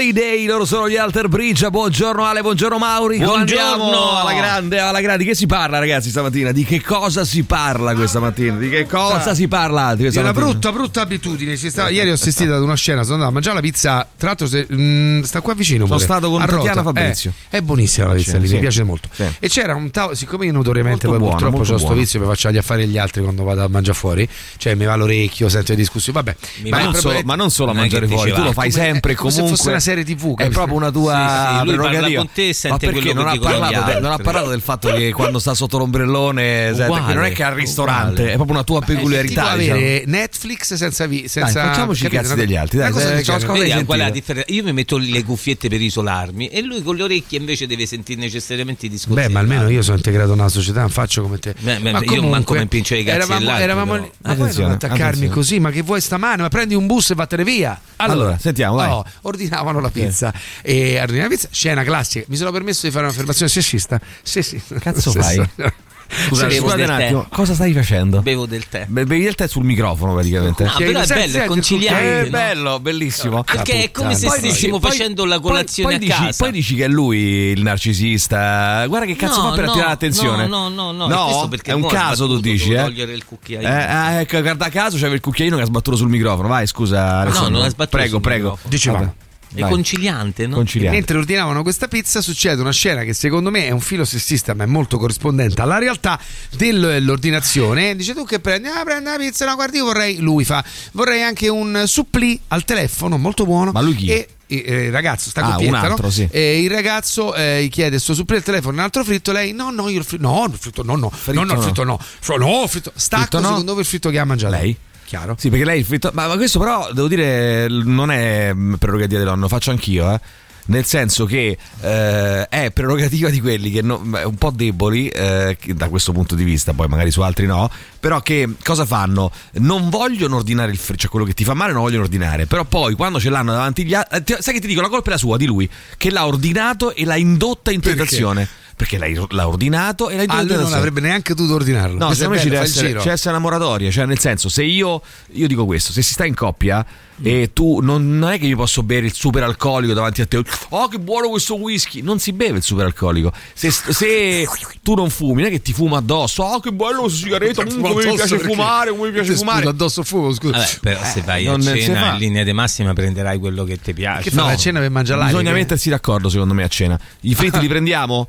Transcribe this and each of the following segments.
Holiday, loro sono gli Alter Bridge. Buongiorno Ale, buongiorno Mauri. Buongiorno. Andiamo alla grande, alla grande. Di che si parla, ragazzi, stamattina? Di che cosa si parla questa mattina? Di che cosa si parla? Di Di una brutta, brutta abitudine. Si sta- Ieri ho assistito ad una scena, sono andato a mangiare la pizza. Tra l'altro, se- mm, sta qua vicino. Sono pure, stato con. Tatiana Fabrizio. Eh, è buonissima la pizza lì, Sì. mi piace molto. Sì. E c'era un tavolo, siccome io notoriamente Molto poi buona, purtroppo ho sto vizio, mi faccio gli affari degli altri quando vado a mangiare fuori, cioè mi va l'orecchio, sento le discussioni. Vabbè, Ma, non solo, ma non solo a mangiare fuori, tu lo fai sempre come se comunque. fosse una serie TV, È capito? proprio una tua Sì, sì, lui parla prerogativa. con te e sente ma perché non che ha, parlato de- non ha parlato del fatto che quando sta sotto l'ombrellone sente Uguale, che non è che è al ristorante, uguale. è proprio una tua È peculiarità. avere Netflix senza, vi- senza Diciamo. Dai, facciamoci i capito? cazzi Una- degli altri, dai, dai, scoprire. Vedi, qual è la differenza? Io mi metto le cuffiette per isolarmi e lui con le orecchie invece deve sentire necessariamente i discorsi. Beh, ma almeno io sono integrato nella società, non faccio come te. Beh, beh, ma io comunque, manco mi impingere i cazzi eravamo, dell'altro, eravamo lì. Ma poi non attaccarmi così, ma che vuoi stamane? Ma prendi un bus e vattene via. Allora, sentiamo, vai. no, ordinavano la pizza e ordinavano la pizza, scena classica. Mi sono permesso di fare un'affermazione sessista. Sì, sì. Cazzo fai? sì. Scusate, Bevo scusate del un tè. attimo, cosa stai facendo? Bevo del tè. Be- bevi il tè sul microfono praticamente. No, però è Senti, bello, è senti, conciliante. È no? bello, bellissimo. Perché è come se Poi stessimo dici- poi- facendo la poi- colazione poi a dici- casa. Poi dici che è lui il narcisista. Guarda che cazzo No, fa per no, attirare l'attenzione. no, no, no, no, è è un caso tu dici, devo eh? togliere il cucchiaino. Eh, ah, ecco, guarda caso c'aveva il cucchiaino che ha sbattuto sul microfono. Vai, scusa, Alessandro. non ha sbattuto Prego, sul prego. microfono. È conciliante, no? Conciliante. Mentre ordinavano questa pizza succede una scena che secondo me è un filo sessista ma è molto corrispondente alla realtà dell'ordinazione. Dice tu che prendi? Ah, prendi la pizza, no guardi io vorrei, lui fa, vorrei anche un supplì al telefono, molto buono. Ma lui chi? E eh, il ragazzo sta Ah, coppietta, un altro, no? sì. E il ragazzo eh, gli chiede sto supplì al telefono, un altro fritto, lei no, no, io il fritto, no, il fritto no, no, no, no, il no. fritto no, Fro- no, il fritto, stacco Fritto no. secondo voi il fritto che ha mangiato Lei? Chiaro? Sì, perché lei il fritto. Ma, ma questo però devo dire non è mm, prerogativa del nonno, faccio anch'io, eh. Nel senso che eh, è prerogativa di quelli che no- un po' deboli eh, da questo punto di vista, poi magari su altri no, però che cosa fanno? Non vogliono ordinare il fritto, cioè quello che ti fa male non vogliono ordinare, però poi quando ce l'hanno davanti gli altri, sai che ti dico, la colpa è la sua, di lui, che l'ha ordinato e l'ha indotta in tentazione. Perché l'hai- l'ha ordinato e l'ha indotta Ah, in lui non avrebbe neanche dovuto ordinarlo. No, secondo me ci deve, essere, ci essere una moratoria, cioè nel senso se io, io dico questo, se si sta in coppia e tu non, non è che io posso bere il super alcolico davanti a te, oh che buono questo whisky, non si beve il super alcolico, se, se tu non fumi, non è che ti fuma addosso, oh che bello questo sigaretto, mm, come mi piace fumare, come mi piace fumare. addosso fuoco, scusa. Vabbè, però se vai a cena in linea di massima prenderai quello che ti piace. Che fa la cena per mangiare l'aria? Bisogna mettersi d'accordo secondo me a cena. I fritti li prendiamo?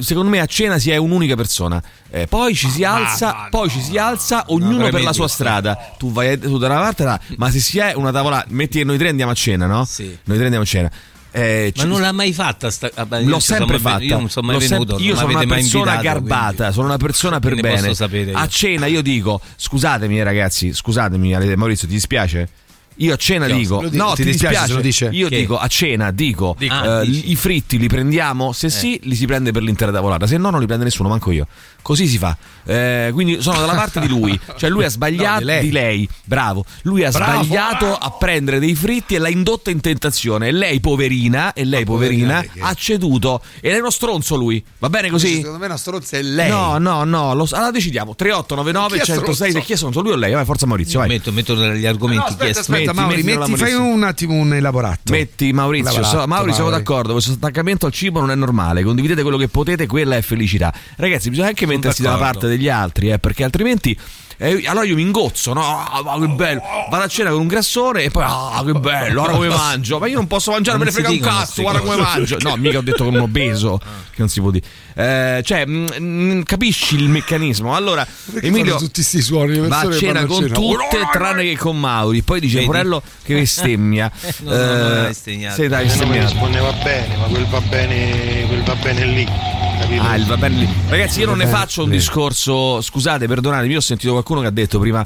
Secondo me a cena si è un'unica persona. Eh, poi ci si alza, poi ci si alza, ognuno per la sua strada. Tu vai tu da una parte, da- ma se si è una tavola, metti che noi tre andiamo a cena, no? Sì. Noi tre andiamo a cena. Eh, Ma non l'ha mai fatta sta... vabbè, io L'ho sempre fatta. Io non sono mai L'ho sem- venuto. io sono una persona invitato, garbata, quindi. sono una persona per Ne bene. A cena io dico, scusatemi ragazzi, scusatemi Maurizio, ti dispiace? Io a cena dico, no, ti ti, dispiace? Io Che? dico a cena, dico, Ah, eh, dici. i fritti li prendiamo? Se sì, li si prende per l'intera tavolata, se no non li prende nessuno, manco io. Così si fa. Eh, quindi sono dalla parte di lui, cioè lui ha sbagliato No, di lei. di lei, bravo. Lui ha Bravo, sbagliato bravo. a prendere dei fritti e l'ha indotta in tentazione. E lei, poverina, e lei, poverina, ha ceduto. Ed è uno stronzo lui. Va bene così? Secondo me una stronza è lei. No, no, no. Lo, allora decidiamo. 3899 Chi è 106 stronzo? Chi sono? Lui o lei? Vai, forza Maurizio, vai. Metto, metto gli argomenti No, aspetta, chiesti. aspetta, Metti, Mauri, metti, la fai un attimo un elaborato. Metti Maurizio, Lavorato, so- Mauri, Mauri. d'accordo. Questo attaccamento al cibo non è normale. Condividete quello che potete, quella è felicità. Ragazzi, bisogna anche mettersi dalla parte degli altri, eh, perché altrimenti. Eh, allora io mi ingozzo, no? Ah, ma che bello! Vado a cena con un grassone e poi, ah, che bello, ora come mangio? Ma io non posso mangiare, me Non ne si frega un cazzo, guarda come mangio. No, mica ho detto che un obeso, che non si può dire. Eh, cioè, mm, capisci il meccanismo? Allora, Perché Emilio tutti sti suoni, va a cena con cena. tutte tranne che con Mauri. Poi dice, Vedi? Porello che bestemmia. No, no, no, non Eh, hai stegnato. Sì, dai, Eh, non mi bestemmiato. rispondeva bene, ma quel va bene, quel va bene lì. Capito? Ah, il va bene lì. Ragazzi, io non ne faccio un discorso. Scusate, perdonatemi, io ho sentito qualcuno che ha detto prima.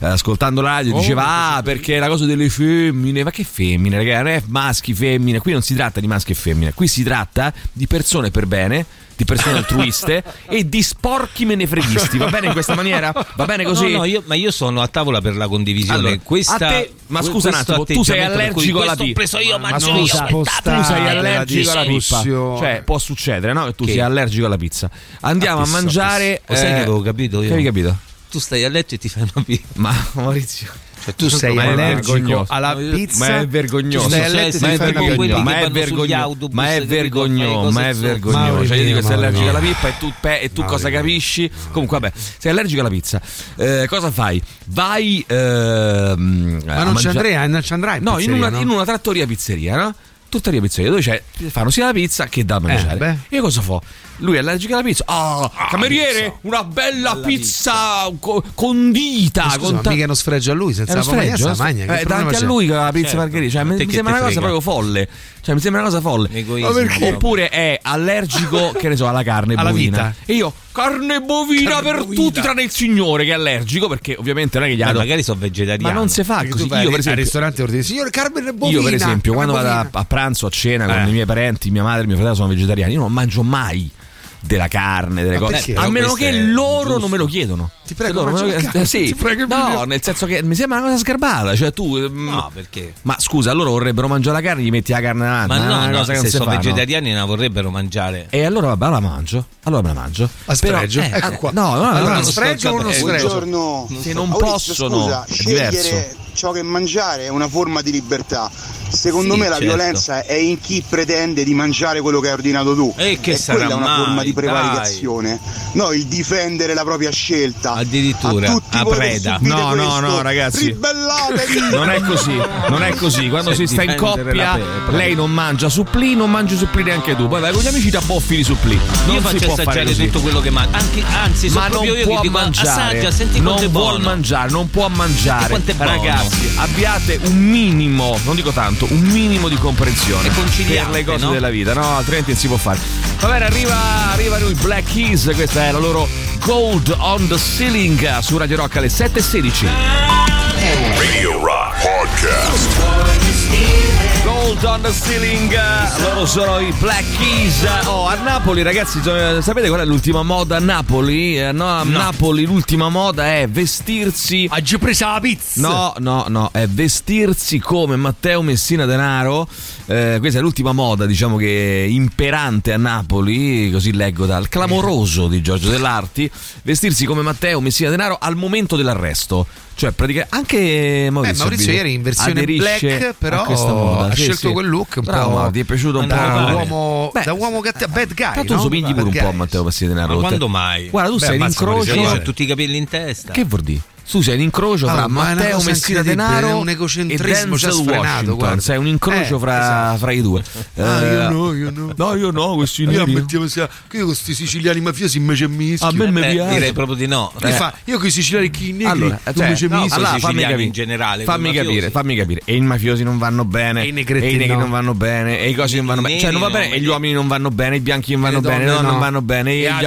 eh, ascoltando la radio, Oh, diceva ah perché è la cosa delle femmine, ma che femmine ragazzi, non è maschi, femmine, qui non si tratta di maschi e femmine, qui si tratta di persone per bene di persone altruiste e di sporchi menefreghisti. Va bene in questa maniera? Va bene così? No, no, io, ma io sono a tavola per la condivisione. Allora, Questa, a te- ma scusa un attimo, tu sei allergico alla pippa. preso io, Ma io, scusa, aspettate. tu sei allergico alla pizza. discussione. Cioè, può succedere, no? Che tu Che? sia allergico alla pizza. Andiamo a, pizza, mangiare. Lo sai che avevo capito io? Che hai capito? Tu stai a letto e ti fai una pippa. Ma Maurizio. Cioè, Tu sei Ma è allergico vergognoso. alla pizza. Ma è vergognoso. Tu stai a letto e ma è vergognoso. Ma è vergognoso. autobus, Ma è vergognoso. Ma è vergognoso. Cioè, io dico sei allergico alla pippa e tu, pe- e tu cosa capisci? Comunque, vabbè, sei allergico alla pizza. Eh, cosa fai? Vai. ehm, Ma non ci mangia- andrai, non ci andrai in No, in una, no? in una trattoria pizzeria, no? Trattoria pizzeria dove c'è, fanno sia la pizza che da mangiare. beh. Io cosa fo? Lui è allergico alla pizza. Ah, cameriere, una bella pizza, co- condita. Scusa, con ma ta- mica non sfregio a lui, senza uno la pomagna magna. Eh, anche a lui la pizza Certo. margherita. Cioè, mi, sembra una cosa proprio folle. Cioè, mi sembra una cosa folle. Egoismo. Ma? Oppure è allergico, che ne so, alla carne Alla bovina. vita. E io, carne bovina Carne per bovina. tutti, tranne il signore che è allergico, perché ovviamente non è che gli Ma ha dato- magari sono vegetariano. Ma non si fa così. Io, per al esempio, ristorante e ordini, signore Carmen Bovina. io, per esempio, quando vado a, Bovina." a pranzo, a cena con Eh. i miei parenti, mia madre e mio fratello sono vegetariani, io non mangio mai della carne, delle cose. A meno che loro giusto. non me lo chiedono. Ti prego, Se loro carne, sì. ti prego, no, nel senso che mi sembra una cosa sgarbata. Cioè, tu. mm, No, perché? Ma scusa, loro vorrebbero mangiare la carne, gli metti la carne davanti. Ma è no, una no, cosa che non se sono fa, no? vegetariani non la vorrebbero mangiare. E allora vabbè, la mangio. Allora me la mangio. A sfregio? Però- Ecco qua. No, no, Allora, allora uno non sfregio o uno Eh, sfregio? Buongiorno. Se non Maurizio, possono, scusa, è scegliere diverso. Ciò che mangiare è una forma di libertà. Secondo Sì, me la certo. violenza è in chi pretende di mangiare quello che hai ordinato tu. E che è sarà quella una mai, forma di dai. prevaricazione. No, il difendere la propria scelta. Addirittura, a a preda. No, no, questo, no, ragazzi. Ribellatevi! Non è così, non è così. Quando Se si sta in coppia, pe- lei non mangia supplì, non mangi supplì neanche tu. Poi vai con gli amici, ti abboffi di supplì. Non io si faccio può fare assaggiare tutto quello che mangio. Anche, anzi, sono Ma non io può che dico mangiare, assaggia, senti non vuol buono. mangiare, non può mangiare. E quanto è buono. Ragazzi, abbiate un minimo, non dico tanto, un minimo di comprensione E per le cose no? della vita, no? Altrimenti non si può fare. Va bene, arriva, arrivano i Black Keys, questa è la loro Gold on the Ceiling su Radio Rock alle 7.16. Radio Rock Podcast. Gold on the ceiling, loro sono i Black Keys. Oh, a Napoli, ragazzi, sapete qual è l'ultima moda a Napoli? Eh, no, a Napoli l'ultima moda è vestirsi. Ha già preso la pizza. No, no, no, è vestirsi come Matteo Messina Denaro. Eh, questa è l'ultima moda, diciamo che imperante a Napoli, così leggo dal clamoroso di Giorgio Dell'Arti. Vestirsi come Matteo Messina Denaro al momento dell'arresto. Cioè, praticamente anche Maurizio. Eh, Maurizio ieri in versione black, però moda. ha Sì, scelto sì. quel look un Bravo, po'. Ti è piaciuto un po'? Da uomo, Beh, da uomo cattivo, bad guy. Ma tu no? somigli pure Bad un po' a guy. Matteo Messina Denaro. Ma quando mai? Guarda, tu Beh, sei in ammazza, Maurizio, incrocio. Io Sì. ho tutti i capelli in testa. Che vuol dire? Tu sei un incrocio fra Ah, Matteo Messina Denaro e Denzel Washington. guarda. Sei un incrocio Eh, fra, esatto. fra i due. Ah, Eh, io no, io no. No, io no, questi Io neri. mettiamo sia che io con questi siciliani mafiosi invece mischio. A me mi Eh, piace. direi proprio di no. Che fa? Io con i siciliani chi negri, Allora, tu cioè, invece no, mischio. allora, fammi capire, in generale, fammi capire, fammi capire. E i mafiosi non vanno bene, E i negri no. non vanno bene, e i cosi non vanno bene. Cioè, non va bene, e gli uomini non vanno bene, i bianchi non vanno bene, non no. vanno bene, E gli,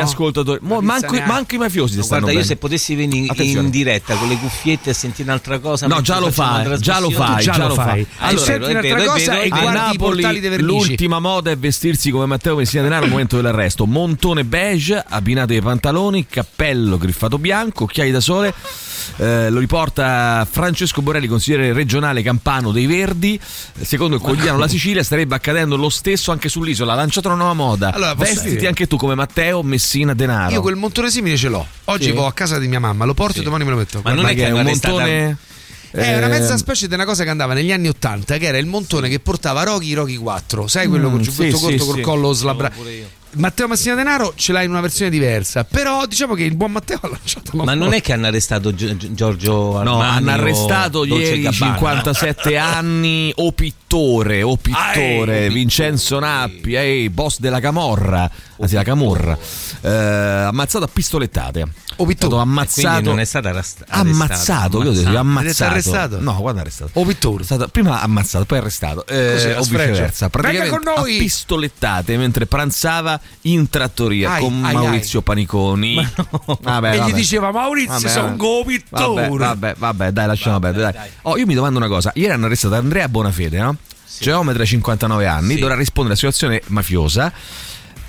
ascoltatori. Manco, i mafiosi ti stanno Guarda, io bene. se potessi venire in, Attenzione. in diretta con le cuffiette e sentire un'altra cosa. No, già lo fai, già lo fai, già già lo fai. Allora, senti un'altra vero, cosa vero, e a guardi i Napoli portali dei vernici. l'ultima moda è vestirsi come Matteo Messina Denaro al momento dell'arresto. Montone beige, abbinato ai pantaloni, cappello griffato bianco, occhiali da sole. Eh, lo riporta Francesco Borelli, consigliere regionale campano dei Verdi. Secondo il quotidiano La Sicilia starebbe accadendo lo stesso anche sull'isola. Ha lanciato una nuova moda. Allora, Vestiti dire? anche tu come Matteo Messina Denaro. Io quel montone simile ce l'ho. Oggi Sì. vado a casa di mia mamma, lo porto e domani me lo metto. Ma non Ma è che è un montone. È una eh, mezza specie di una cosa che andava negli anni Ottanta, che era il montone che portava Rocky Rocky 4. Sai quello Mm, col giubbetto sì, corto sì, col sì. collo slabra. Matteo Massina Denaro ce l'ha in una versione diversa. Però diciamo che il buon Matteo ha lanciato la Ma non è che hanno arrestato Gi- Gi- Giorgio Armani No, hanno arrestato ieri Gabbana? 57 anni o pittore, o pittore, Ah, Vincenzo Nappi, eh, boss della Camorra, anzi la Camorra, eh, ammazzato a pistolettate. O. Stato Quindi ammazzato. non è stato arrest- Ammazzato, io ho detto ammazzato. arrestato? No, quando arrestato? O pittore. È stato prima ammazzato, poi arrestato. Eh, Così, o viceversa. Venga Praticamente con noi! a pistolettate mentre pranzava in trattoria Ai, con ai, Maurizio Paniconi. Vabbè, e gli vabbè. diceva Maurizio Vabbè, sei un vabbè. Vabbè, vabbè, vabbè, dai, lasciamo perdere. dai. Oh, io mi domando una cosa: ieri hanno arrestato Andrea Bonafede, no? Geometra 59 anni, Sì. dovrà rispondere a situazione mafiosa.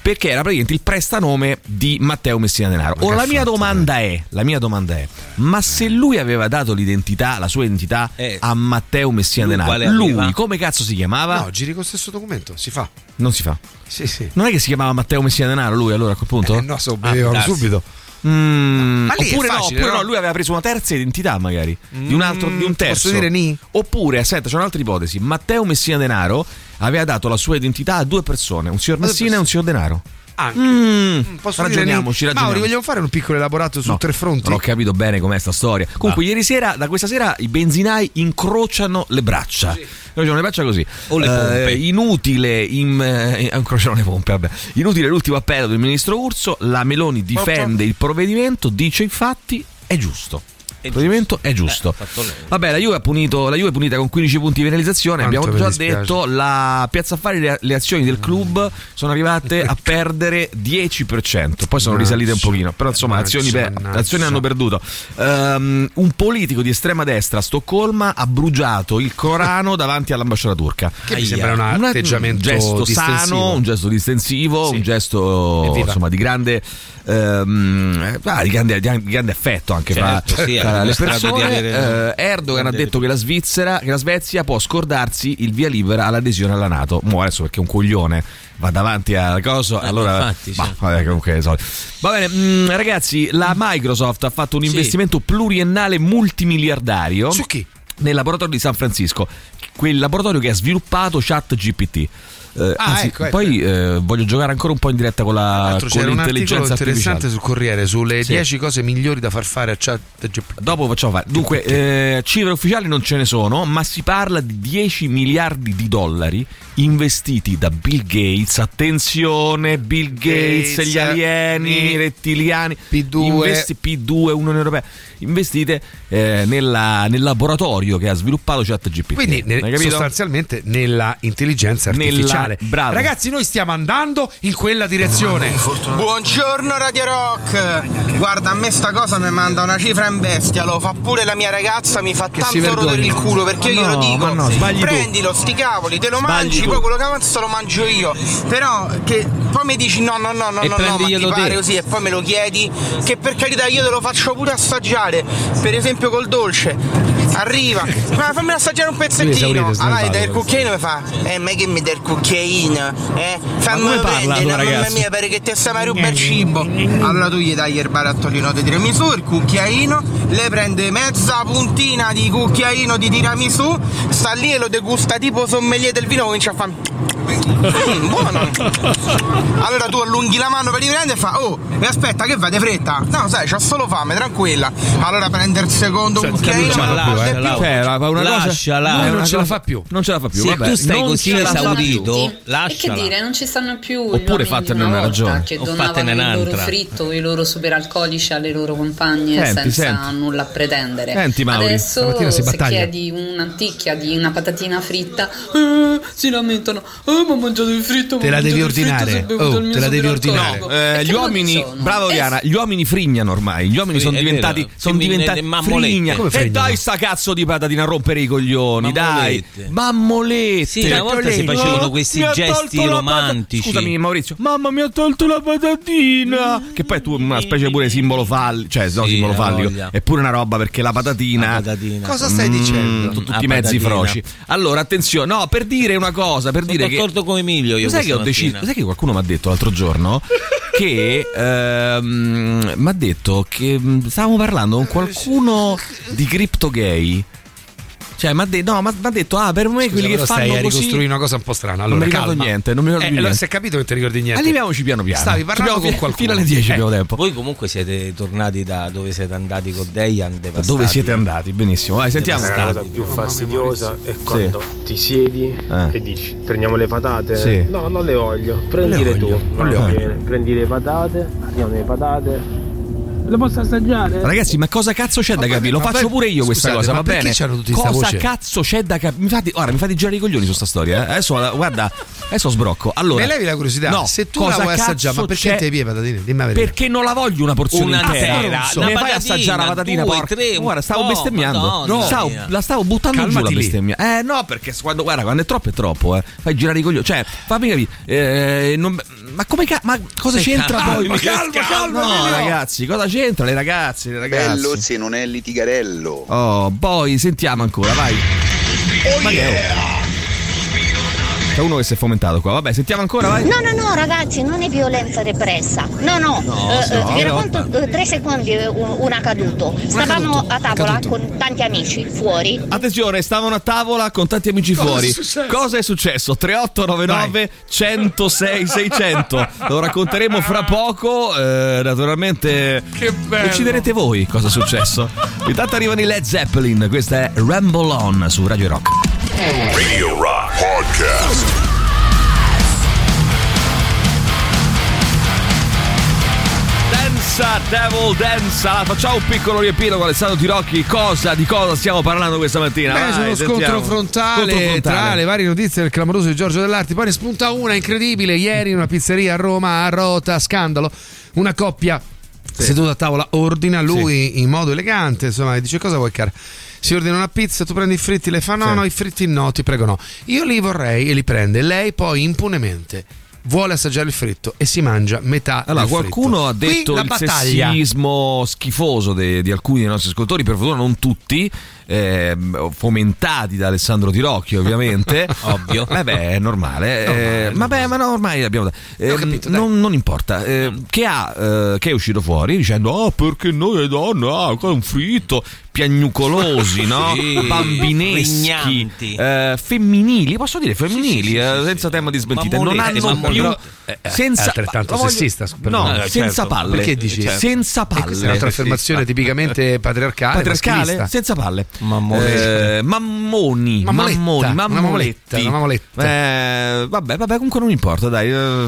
Perché era praticamente il prestanome di Matteo Messina Denaro. Ora la mia domanda è: la mia domanda è: ma se lui aveva dato l'identità, la sua identità Eh. a Matteo Messina Lui Denaro, lui come cazzo si chiamava? No, giri con lo stesso documento, si fa. Non si fa. Sì, sì. Non è che si chiamava Matteo Messina Denaro lui allora a quel punto? Eh, no, lo bevevano darsi. subito. Mm, Ma lì è oppure no, facile, oppure no? no, lui aveva preso una terza identità magari di un altro di un terzo. posso dire ni? Oppure, senta, c'è un'altra ipotesi. Matteo Messina Denaro aveva dato la sua identità a due persone, un signor Messina e un signor Denaro. Anche. Mm, Posso ragioniamoci, dire. Mauri, vogliamo fare un piccolo elaborato su No, tre fronti? Non ho capito bene com'è sta storia. Comunque, ieri sera, da questa sera, i benzinai incrociano le braccia. Incrociano le braccia così. O le pompe. Eh, inutile, in, eh, incrociano le pompe, vabbè. Inutile l'ultimo appello del ministro Urso. La Meloni difende il provvedimento, dice infatti è giusto. Il provvedimento è giusto. Eh. Vabbè, la Juve, ha punito, la Juve è punita con 15 punti di penalizzazione. Quanto Abbiamo mi già detto, la Piazza Affari, le, le azioni del club sono arrivate a perdere 10%. Poi sono risalite un pochino. Però insomma, le azioni, per- azioni hanno perduto. Ehm, un politico di estrema destra a Stoccolma ha bruciato il Corano davanti all'ambasciata turca. Che mi Aia. sembra un Un atteggiamento un gesto distensivo. sano, un gesto distensivo, Sì. un gesto Evviva. insomma di grande, ehm, ah, di, grande, di grande affetto anche Certo, fra, sì, ha le persone. avere- Eh, Erdogan ha detto che la Svizzera, che la Svezia può scordarsi il via libera all'adesione alla Nato. Mo adesso perché è un coglione va davanti a cosa, Eh, allora infatti, bah, sì. vabbè, comunque. Va bene, mm, ragazzi, la Microsoft ha fatto un Sì. investimento pluriennale multimiliardario Su chi? nel laboratorio di San Francisco, quel laboratorio che ha sviluppato ChatGPT. Eh, Ah, anzi, ecco, ecco. poi eh, voglio giocare ancora un po' in diretta con, la, con c'era un articolo l'intelligenza interessante artificiale. sul Corriere sulle Sì. 10 cose migliori da far fare a chat GPT. Dopo facciamo fare. Dunque, eh, cifre ufficiali non ce ne sono, ma si parla di 10 miliardi di dollari investiti da Bill Gates. Attenzione, Bill Gates, Gates, gli alieni, eh, i rettiliani. P2. Investi- P2, Unione Europea. Investite eh, nella- nel laboratorio che ha sviluppato ChatGPT. Quindi ne- sostanzialmente nella intelligenza Nella- artificiale. bravo. Ragazzi, noi stiamo andando in quella direzione. Buongiorno Radio Rock! Guarda, a me sta cosa mi manda una cifra in bestia, lo fa pure la mia ragazza, mi fa Che tanto rodere il culo perché Ma io no, glielo dico. no, tu. Prendilo, sti cavoli, te lo Sbagli mangi, tu. poi quello che avanza lo mangio io. Però che poi mi dici no, no, no, no, E no, no, ma ti prendiglielo te. pare così e poi me lo chiedi, che per carità io te lo faccio pure assaggiare, per esempio col dolce. Arriva, ma fammi assaggiare un pezzettino. Allora, va, dai il cucchiaino mi fa, eh, ma che mi dai il cucchiaino? Eh, fammi prendere, mamma ragazza? mia, pare che te stai a rubare il cibo. Allora tu gli dai il barattolino di tiramisù, il cucchiaino, lei prende mezza puntina di cucchiaino di tiramisù, sta lì e lo degusta tipo sommelier del vino, comincia a fare. Mm, buono! Allora tu allunghi la mano per riprendere e fa, oh, e aspetta che vai di fretta? No, sai, c'ho solo fame, tranquilla. Allora prende il secondo cucchiaino, ma ma non lascia, può lascia. più. Cioè, era una cosa. Lasciala. Lui È non ce la cosa- fa più. Non ce la fa più. Se vabbè. tu stai Non così esaurito, più. E che lasciala. dire, non ci stanno più Oppure fatene una ragione. che donavano il loro un'altra. fritto, i loro superalcolici alle loro compagne Senti, senza senti. nulla a pretendere. Senti, Mauri, Adesso si se chiedi un'anticchia di una patatina fritta, eh, si lamentano, eh, ma ho mangiato il fritto, Te la devi ordinare. Oh, te la devi superalcolico." No, eh, gli uomini, bravo Eh, Diana, gli uomini frignano ormai. Gli uomini sono diventati, sono diventati e frigna. Come E dai sta cazzo di patatina a rompere i coglioni, dai. Mammolette. Sì, una volta si facevano "Oh, questi gesti tolto la pata-" romantici. Scusami Maurizio, mamma mi ha tolto la patatina. Che poi tu una specie pure simbolo fallico, cioè no, Sì, simbolo fallico. È pure una roba perché la patatina La patatina. Cosa stai dicendo? Mm, tutti La i mezzi froci. Allora, attenzione, no, per dire una cosa, per Sono dire che d'accordo con Emilio io Lo sai che ho deciso, sai che qualcuno mi ha detto l'altro giorno che mi ha detto che mm, stavamo parlando con qualcuno di cripto gay. Cioè, mi ha detto, no, m'ha- m'ha detto, ah, per me Scusa, quelli che però stai fanno a così ricostruire una cosa un po' strana. Allora, non mi ricordo calma. niente, non mi ricordo Eh, più allora, niente. si è capito che ti ricordi niente. Arriviamoci piano piano. Stavi parlando Fino- con qualcuno. Fino alle 10 Eh, abbiamo tempo. Voi comunque siete tornati da dove siete andati con Dejan Da devastati. dove siete andati? Benissimo, vai, sentiamo. La cosa più fastidiosa è quando ti siedi Eh. e dici prendiamo le patate. Sì. No, non le voglio. Prendile le tu. non le voglio. Prendi le patate, arrivano le patate. Lo posso assaggiare? Ragazzi, ma cosa cazzo c'è da capire? Lo ma faccio pure io questa scusate, cosa, ma va bene? Cosa voce? cazzo c'è da capire? Mi fate, ora mi fate girare i coglioni su sta storia. eh. Adesso, guarda, adesso sbrocco. Allora, Me levi la curiosità. No, se tu la cosa vuoi assaggiare, ma perché te pie patatine? Dimmi la. Perché non la voglio una porzione Una intera. intera, Me una ne fai assaggiare la patatina, due, porca. tre, Guarda, stavo bestemmiando. Madonna Stavo- la stavo buttando giù Calmati la lì. bestemmia. Eh no, perché quando, guarda, quando è troppo è troppo, eh. Fai girare i coglioni. Cioè, fammi capire. eh, non- ma come ca- ma cosa Sei c'entra calmo, poi? ma calma, calma, No, no. ragazzi, cosa c'entra le ragazze, le ragazze? Bello se non è litigarello. Oh, poi sentiamo ancora, vai. Ma che è? C'è uno che si è fomentato qua. Vabbè, sentiamo ancora, vai. No, no, no, ragazzi, non è violenza repressa. No, no, No, eh, eh, no, vi no. racconto eh, tre secondi eh, un, un accaduto. Stavamo a tavola con tanti amici fuori. Attenzione, stavano a tavola con tanti amici Cosa fuori. è successo? Cosa è successo? 3899 106 600. Lo racconteremo fra poco. eh, naturalmente Che bello. deciderete voi cosa è successo. Intanto arrivano i Led Zeppelin. Questa è Ramble On su Radio Rock. Radio Rock Podcast. Danza, Devil Danza. Facciamo un piccolo riepino con Alessandro Tirocchi. Cosa, di cosa stiamo parlando questa mattina? Beh, Vai, su uno scontro frontale, Scontro frontale. tra le varie notizie del clamoroso di Giorgio Dell'Arti. Poi ne spunta una incredibile. Ieri in una pizzeria a Roma, a Rota, scandalo. Una coppia seduta a tavola ordina, lui in modo elegante, insomma, dice cosa vuoi cara? Si ordina una pizza, tu prendi i fritti, le fa no, Sì. no, i fritti no, ti prego no. Io li vorrei e li prende. Lei poi impunemente vuole assaggiare il fritto e si mangia metà Allora, qualcuno ha detto Qui il battaglia. sessismo schifoso de- di alcuni dei nostri ascoltatori, per fortuna non tutti, ehm, fomentati da Alessandro Tirocchi, ovviamente. Ovvio. Eh beh, è normale. eh, ma beh, ma no, ormai abbiamo. ehm, non, non importa. eh, che, ha, eh, che è uscito fuori dicendo: Oh, perché noi le donne, ah, qua è un fritto. Piagnucolosi, no? Sì, Bambineschi, eh, femminili, posso dire femminili, eh, senza tema di smentita. Non Mammolette, hanno mammolette. più. Però, eh, è senza, altrettanto voglio- sessista, No, perdone. Eh, senza certo. palle. Perché dici? Certo. Senza E questa è palle. un'altra affermazione tipicamente patriarcale. Patriarcale, maschilista. senza palle. Mammolette. Eh, mammoni, Mammoletta, mammoni, mammoletta, una mammoletta. Eh, vabbè, vabbè, comunque non importa, dai. eh,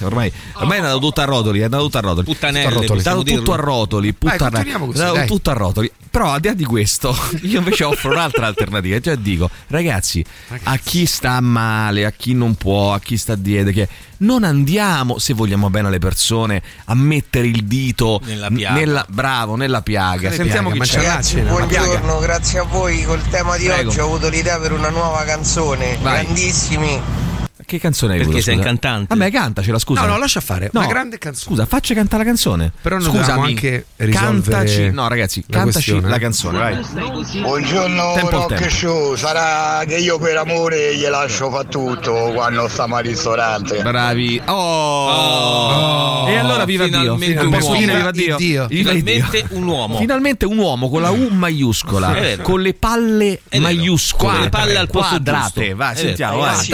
ormai, ormai è andato tutto a rotoli, è andato tutto a rotoli. Puttanelle, Tutto a rotoli. È possiamo tutto a dirlo. rotoli. Puttana- così, dai. tutto a rotoli. Però al di là di questo, io invece offro un'altra alternativa. Cioè dico, ragazzi, a chi sta male, a chi non può, a chi sta dietro, che non andiamo, se vogliamo bene alle persone, a mettere il dito Nella piaga. bravo, nella piaga. Quale Sentiamo piaga? chi c'è. No? Buongiorno, grazie a voi col tema di Prego. oggi ho avuto l'idea per una nuova canzone. Vai. Grandissimi. Che canzone hai Perché avuto, sei un scusa? cantante. Vabbè, cantacela, scusa. No, no, lascia fare. No. Una grande canzone. Scusa, faccia cantare la canzone. Però Scusami, dobbiamo anche risolvere cantaci. No, ragazzi, la cantaci questione. la canzone, vai. Buongiorno Tempo Rock tempo. Show, sarà che io per amore gli lascio fa tutto quando stiamo al ristorante. Bravi. Oh. E allora viva Dio. finalmente Un uomo. viva Dio. Dio. Finalmente un uomo. Finalmente un uomo con la U maiuscola, È vero. con le palle maiuscole, Con le palle al posto quadrate. Vai, sentiamo, vai. Ragazzi,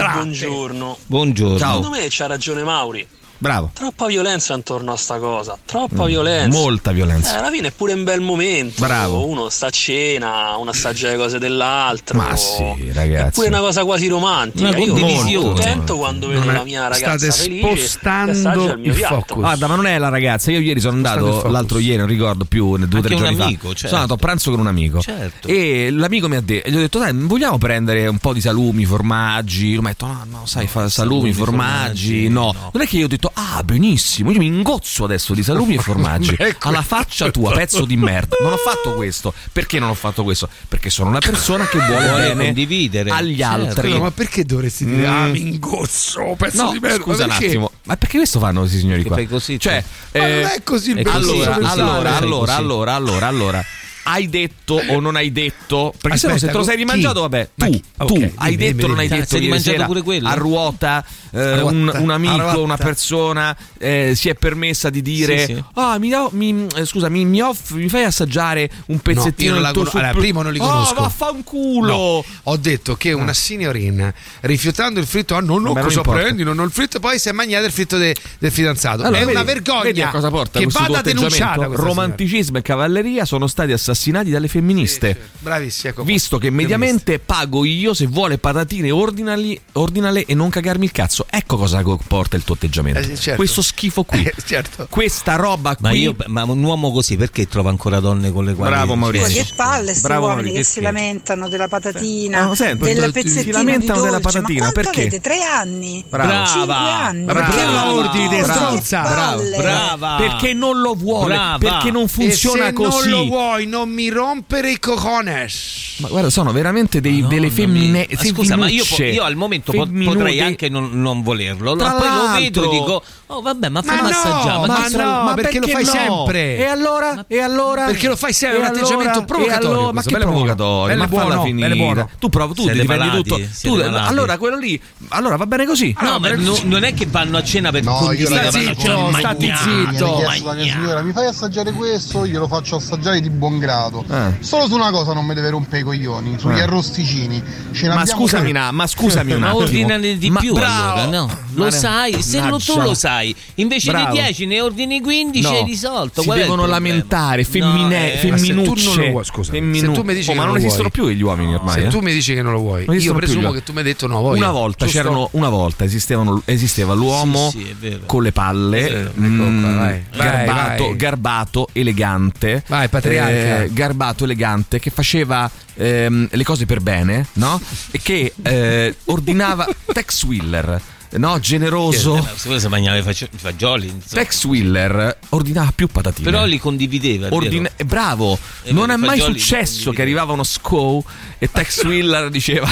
buongiorno. Buongiorno. Ciao. Secondo me c'ha ragione Mauri. Bravo. Troppa violenza intorno a sta cosa. Troppa violenza. Molta Eh, violenza. alla fine è pure un bel momento. Bravo. Uno sta a cena, uno assaggia le cose dell'altro. Ma sì, È ragazzi. pure una cosa quasi romantica. Una Io condivisione. sono contento quando vedo è- la mia ragazza state felice. spostando il mio il piatto. focus. Guarda, ma non è la ragazza. Io ieri sono andato, l'altro ieri, non ricordo più, due o tre giorni amico, fa. certo. Sono andato a pranzo con un amico. Certo. E l'amico mi ha detto, gli ho detto, dai, vogliamo prendere un po' di salumi, formaggi? Lui mi ha detto, no, no, sai, fa salumi, salumi, formaggi. formaggi, No. no. non è che io ho detto, ah, benissimo, io mi ingozzo adesso di salumi e formaggi. Ecco. Alla faccia tua, pezzo di merda. Non ho fatto questo. Perché non ho fatto questo? Perché sono una persona che vuole, Vuole bene condividere. agli Certo. altri. No, ma perché dovresti dire Mm. ah mi ingozzo pezzo No, di merda scusa un attimo, ma perché questo fanno questi signori qua? fai così, cioè? Ma non è così il allora, allora, allora, così. allora, allora, allora. Hai detto o non hai detto? Perché se no, se Aspetta, te lo sei chi? rimangiato, vabbè, Ma tu, chi? tu Ok, hai dimmi, detto o non hai detto Sei rimangiato pure quello? a ruota, eh, un, un amico, una persona eh, si è permessa di dire Sì, sì. ah mi, do- mi- eh, scusa mi, mi, off- mi fai assaggiare un pezzettino io non del tuo conosco. Allora, primo non li Ah, conosco. vaffanculo No, ho detto che una signorina rifiutando il fritto, ah no, no, Vabbè, non cosa prendi? Non ho il fritto, poi si è mangiata il fritto de- del fidanzato. Allora, è vedi- una vergogna vedi a cosa porta che vada denunciata Romanticismo e cavalleria sono stati Ma assassinati dalle femministe. Bravissimi, ecco. Visto che mediamente pago io se vuole patatine ordinali, ordinale e non cagarmi il cazzo. Ecco cosa comporta il tuo atteggiamento. Eh, certo. Questo schifo qui. Eh, certo. Questa roba qui. Ma, io, ma un uomo così perché trova ancora donne con le quali Bravo, Maurizio. Che palle sti Bravo, uomini Maurizio, che si schifo. lamentano della patatina, Ah, senti, del si pezzettino lamentano di della patatina, Ma quanto perché? avete? Tre anni? Brava. Cinque anni? Brava. Perché la ordini te, Brava. stronza? Brava. Perché non lo vuole, Brava. perché non funziona e se così. non lo vuoi, non mi rompere i cojones. Ma guarda, sono veramente dei- delle femmine. Scusa, ma io, po- io al momento po- potrei anche non, non volerlo. Tra No, poi lo vedo e dico, oh vabbè, ma fammi no, assaggiare. ma che no, ma perché lo fai sempre? E allora? E allora? Perché lo fai sempre, è un atteggiamento allora? provocatorio E allora? Ma che provocatorio? Bello Ma buono, finire. buono. Tu provi, tu prendi malati, tutto. Tu, allora quello lì, allora va bene così. No, ma no- non è che vanno a cena per No, io la zitto, stati zitto. Mi hanno chiesto la magna. mia signora, mi fai assaggiare questo? Glielo faccio assaggiare di buon grado. Eh. Solo su una cosa non mi deve rompere i coglioni, sugli Eh. arrosticini. Ma scusami, na- ma scusami un Ma attimo. ordinane di Ma più bravo. no? Lo Ma- sai, se lo, tu lo sai, invece Bravo. di 10 ne ordini 15 No, hai risolto. Si Qual devono lamentare, femmine, No, eh, Ma se tu femminucce. vuoi, scusa, se tu mi dici Oh, che ma non esistono vuoi. più gli uomini ormai. Se eh. tu mi dici che non lo vuoi, Non io esistono più presumo che tu mi hai detto no, voglio. Una volta, c'erano, una volta esistevano, esisteva l'uomo Sì, sì, è vero. con le palle, vero, mm, ecco vai. Vai, garbato, vai. garbato, elegante, Vai, patriarca. eh, garbato, elegante, che faceva ehm, le cose per bene, no? E che eh, ordinava Tex Willer, no? Generoso. Eh, Se si mangiava i fagioli, insomma. Tex Willer ordinava più patatine. però li condivideva. Ordine- eh, bravo, Eh, non i è mai successo che arrivava uno scow e Tex Willer diceva